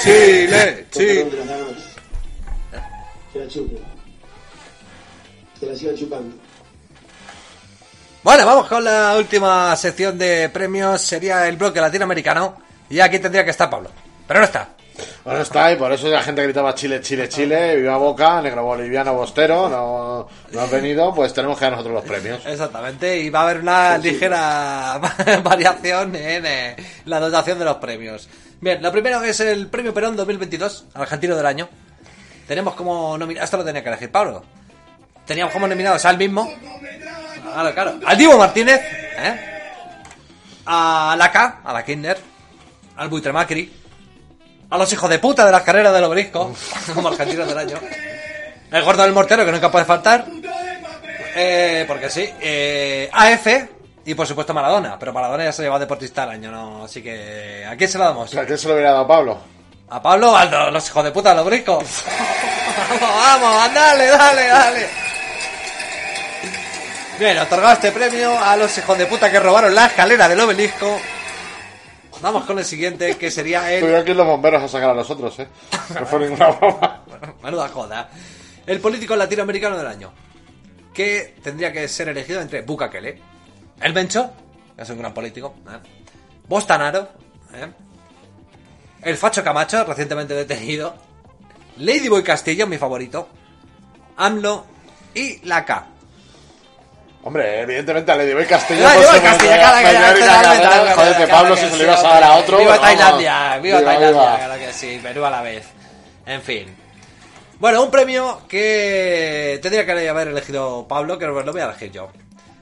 Chile, Chile. Que la chupe. Que la chupando. Bueno, vamos con la última sección de premios. Sería el bloque latinoamericano. Y aquí tendría que estar Pablo. Pero no está. Bueno, está y por eso la gente gritaba Chile, Chile, Chile, viva Boca, negro boliviano bostero, no, no han venido, pues tenemos que dar nosotros los premios. Exactamente, y va a haber una ligera variación en eh, la dotación de los premios. Bien, lo primero es el premio Perón 2022, Argentino del Año. Tenemos como nominado, esto lo tenía que elegir Pablo. Teníamos como nominados al mismo, claro, claro, al Divo Martínez, ¿eh? a la K, a la Kinder, al Buitre Macri, a los hijos de puta de las carreras del obelisco, como Argentino del Año, el gordo del mortero que nunca puede faltar, eh, porque sí. Eh, AF y por supuesto Maradona. Pero Maradona ya se lleva deportista al año, ¿no? Así que. ¿A quién se lo damos? ¿A quién se lo hubiera dado Pablo? ¿A Pablo a los hijos de puta de los briscos? vamos, vamos, dale, dale, dale. Bien, otorgado este premio a los hijos de puta que robaron la escalera del obelisco. Vamos con el siguiente, que sería el. Tuvieron que ir los bomberos a sacar a los otros, ¿eh? No fue ninguna broma. Menuda joda. El político latinoamericano del año. Que tendría que ser elegido entre Bukakele, el Bencho, que es un gran político, ¿eh? Bostanaro, ¿eh? el Facho Camacho, recientemente detenido, Ladyboy Castillo, mi favorito, AMLO y la K. Hombre, evidentemente a cara, mayor cara, carrera. cara, Joder, que cara, Pablo si se lo iba a dar a otro. Viva. Tailandia, viva, Tailandia, claro que sí, Perú a la vez. En fin. Bueno, un premio que tendría que haber elegido Pablo, que lo voy a elegir yo.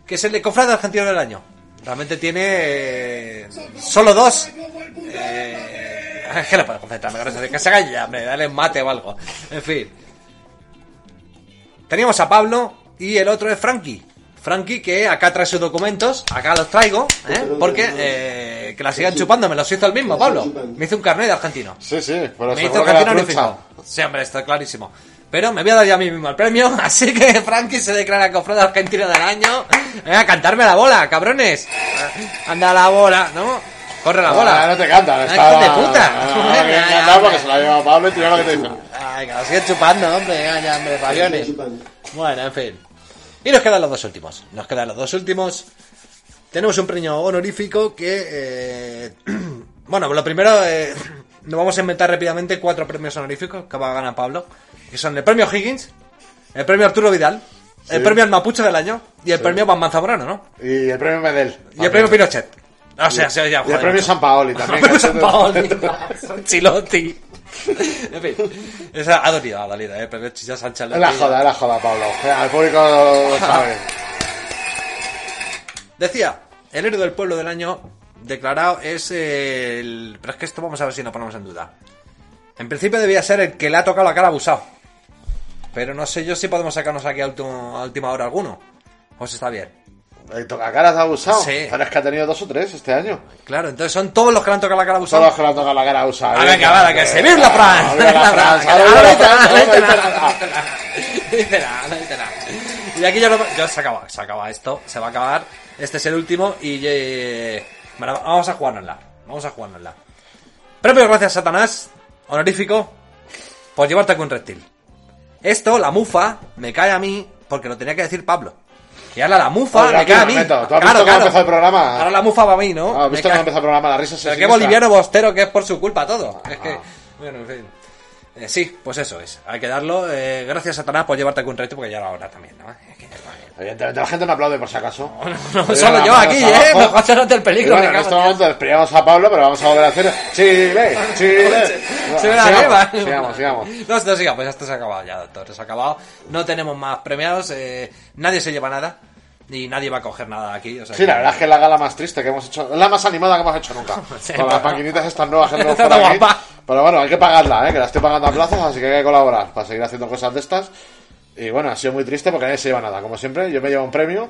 Que es el de Cofrade Argentino del Año. Realmente tiene eh, solo dos. Eh, es que no puedo concentrarme con eso. Que se haga ya, hombre, dale mate o algo. En fin. Teníamos a Pablo y el otro es Frankie. Frankie que acá trae sus documentos, acá los traigo, ¿eh? porque eh, que la sigan chupando, me los hizo el mismo, Pablo. Me hizo un carnet de argentino. Sí, sí, pero Me hizo argentino unificado. Sí, hombre, está clarísimo. Pero me voy a dar ya a mí mismo el premio, así que Frankie se declara cofrade argentino del año. Venga, a cantarme la bola, cabrones. Anda la bola, ¿no? Corre la Ah, bola. no te cantan, Ah, está- de puta. Venga, que ya, encantado hombre. porque se la ha llevado Pablo y tira lo que te. Ay, que lo chupando, hombre. Ya, ya, hombre, paviones. Bueno, en fin. Y nos quedan los dos últimos. Nos quedan los dos últimos. Tenemos un premio honorífico que... eh, bueno, lo primero... eh, nos vamos a inventar rápidamente cuatro premios honoríficos que va a ganar Pablo. Que son el premio Higgins, el premio Arturo Vidal, el premio al Mapuche del año y el Sí. premio Batman Zamorano, ¿no? Y el premio Medel. Y el premio Pinochet. O sea, se oye, Y el joder, premio. San Paoli también. El premio San Paoli. Chilotti. En fin, esa ha dolido, ha dolido, ¿eh? Premio Chicha Sánchez. Es la joda, es la joda, Pablo. El público lo sabe. Decía, el héroe del pueblo del año declarado es el... Pero es que esto vamos a ver si lo ponemos en duda. En principio debía ser el que le ha tocado la cara abusado. Pero no sé yo si podemos sacarnos aquí a última hora alguno. Pues está bien. ¿El tocacaras ha abusado? Sí. Pero es que ha tenido dos o tres este año. Claro, entonces son todos los que le han tocado la cara abusado. Todos los que le han tocado la cara abusada. Ah, venga, va, que se vive la Fran. Dice la nada, no dice nada. Y aquí ya, lo, ya se acaba, se acaba esto, se va a acabar. Este es el último y eh, vamos a jugárnosla. Vamos a jugárnosla. Premio gracias Satanás, honorífico, por llevarte con un reptil. Esto, la mufa, me cae a mí porque lo tenía que decir Pablo. Y ahora la mufa Oye, me cae a mí. ¿Tú has visto cómo empezó el programa? Ahora la mufa va a mí, ¿no? Ah, ¿Has visto cómo empezó el programa? La risa se pero qué boliviano bostero que es por su culpa todo. Es que, Ah. bueno, en fin. Eh, sí, pues eso es. Hay que darlo. Eh, gracias, Satanás, por llevarte un reto, porque ya era hora también, ¿no? Es que ya bien. Evidentemente la gente no aplaude por si acaso. No, Oye, solo la yo aquí. ¿eh? Mejor se note el peligro. Bueno, en este en momento despedimos a Pablo, pero vamos a volver a hacer Chile, Chile. Se me la Sigamos, beba. Sigamos, sigamos. No, no, siga, pues esto se ha acabado ya, doctor. Se ha acabado. No tenemos más premiados. eh, nadie se lleva nada. Y nadie va a coger nada aquí. O sea Sí, la verdad es que es la gala más triste que hemos hecho, es la más animada que hemos hecho nunca. Sí, Con las maquinitas estas nuevas que tenemos por aquí. Pero bueno, hay que pagarla, ¿eh? que la estoy pagando a plazos, así que hay que colaborar para seguir haciendo cosas de estas. Y bueno, ha sido muy triste porque nadie se lleva nada. Como siempre, yo me llevo un premio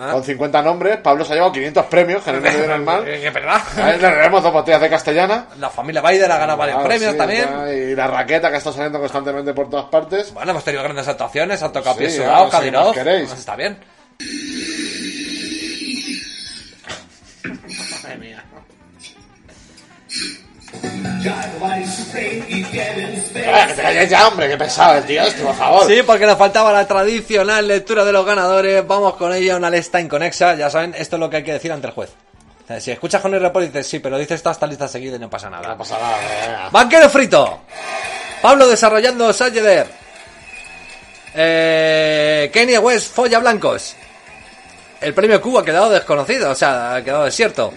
Ah. con 50 nombres. Pablo se ha llevado 500 premios, que no me viene mal. Que verdad. A él le debemos dos botellas de castellana. La familia Biden ha ganado varios premios sí, también. Y la raqueta que está saliendo constantemente por todas partes. Bueno, hemos tenido grandes actuaciones. Han tocado Sí, Pies ahora Sudado, sí, Kadyrov. más queréis. Está bien. Madre mía. Que te calles ya, hombre, qué pesado el tío este, por favor. Sí, porque nos faltaba la tradicional lectura de los ganadores. Vamos con ella, una lista inconexa. Ya saben, esto es lo que hay que decir ante el juez. O sea, si escuchas con el report y dices sí, pero dices esta, esta lista seguida y no pasa nada. No pasa nada, venga. Banquero frito. Pablo desarrollando Sayeder. Eh, Kenia West folla blancos. El premio Q ha quedado desconocido, o sea, ha quedado desierto.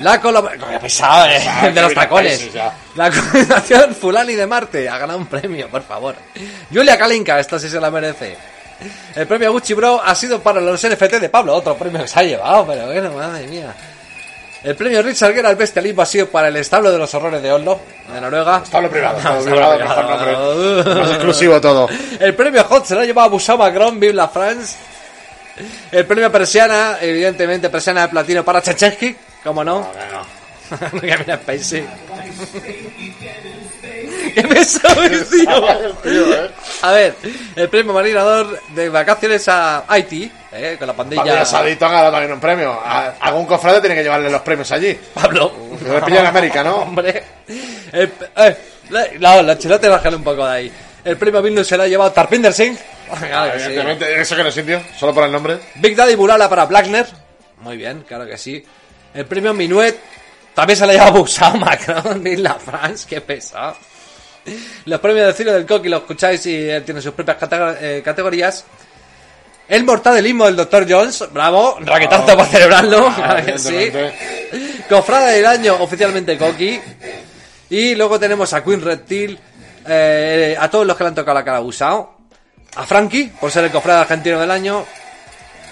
La colaboración. Pesado, eh, de los tacones. La colaboración Fulani de Marte ha ganado un premio, por favor. Julia Kalinka, esto sí se la merece. El premio Gucci Bro ha sido para los NFT de Pablo, otro premio que se ha llevado, pero bueno, madre mía. El premio Richard Gere al bestialismo ha sido para el establo de los horrores de Oslo, de Noruega. Establo privado, establo Establo privado, privado. mejor nombre. Más exclusivo todo. El premio Hot se lo ha llevado Busau Macron, Vive la France. El premio Persiana, evidentemente Persiana de platino para Chechensky, ¿cómo no? Kevin Spacey. ¿Qué pesado es, tío? A ver, el premio marinador de vacaciones a Haití, eh, con la pandilla. Pablo Sadito ha ganado también un premio. A- Algún cofrade tiene que llevarle los premios allí. Pablo. Me pilla en América, ¿no? Hombre. El, eh, la, la, chilote, bájale un poco de ahí. El premio Vilnius se lo ha llevado Tarpinder Singh. Claro que sí. Evidentemente, eso que no es indio, solo por el nombre. Big Daddy Bulala para Blackner. Muy bien, claro que sí. El premio Minuet también se lo ha llevado Busao Macron y la France, qué pesado. Los premios de cine del Coqui lo escucháis y él tiene sus propias eh, categorías. El mortadelismo del Dr. Jones, bravo, raquetazo para celebrarlo, Ah, sí. Cofrade del año, oficialmente Coqui. Y luego tenemos a Queen Reptil, eh, a todos los que le han tocado la cara a Busao. A Frankie, por ser el cofrade argentino del año.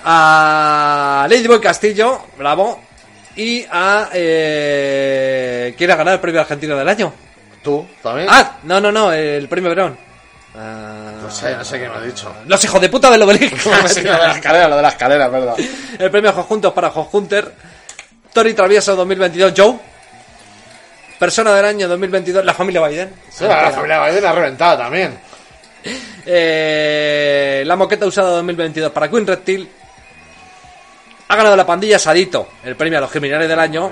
A Ladyboy Castillo, bravo. Y a... Eh, ¿Quién ha ganado el premio argentino del año? ¿Tú también? Ah, no, no, no, el premio Verón. Ah, No sé, no sé qué me ha dicho. Los hijos de puta del obelisco. Sí, lo de la escalera, lo de la escalera, es verdad. El premio Ojos Juntos para Ojos Hunter. Tori Travieso 2022, Joe. Persona del año 2022, la familia Biden. Sí, la familia Biden ha reventado también. Eh, la moqueta usada 2022 para Queen Reptil. Ha ganado la pandilla Sadito, el premio a los criminales del año.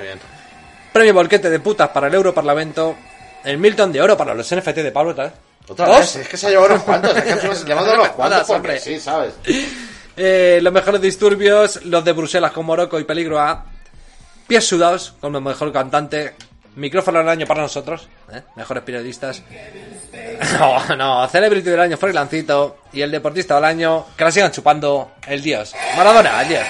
premio Volquete de putas para el Europarlamento, el Milton de oro para los NFT de Pablo, ¿sabes? Otra ¿Dos? vez, es que se ha llevado unos cuantos. Es que encima se le mando unos cuantos porque hombre. sí, ¿sabes? Eh, los mejores disturbios, los de Bruselas con Morocco y Peligro A. Pies sudados, como mejor cantante. Micrófono del año para nosotros, ¿eh? mejores periodistas. No, no, Celebrity del año Froilancito. Y el deportista del año, que la sigan chupando el dios. Maradona, el dios.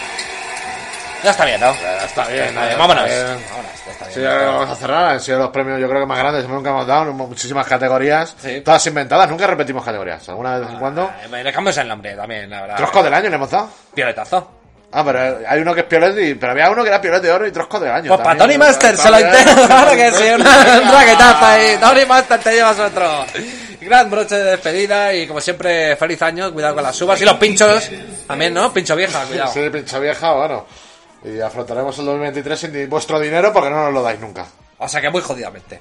Ya está bien, ¿no? Ya está bien, Está bien, ya vámonos. está bien. Vámonos, ya está bien. Sí, ya vamos a cerrar. Han sido los premios, yo creo que más grandes nunca hemos dado. Muchísimas categorías. Todas inventadas. Nunca repetimos categorías. Alguna vez en cuando. Eh, Le cambiamos el nombre también, la verdad. Trosco del año le hemos dado. Pioletazo. Ah, pero hay uno que es piolet, y, pero había uno que era piolet de oro y trosco del año. Pues para. Tony Master se lo intento, claro que sí, un raquetazo ahí. Tony Master te llevas otro. Gran broche de despedida y como siempre, feliz año, cuidado con las uvas y los pinchos. También, ¿no? Pincho vieja, cuidado. Sí, pincha vieja, bueno. Y afrontaremos el 2023 sin vuestro dinero porque no nos lo dais nunca. O sea que muy jodidamente.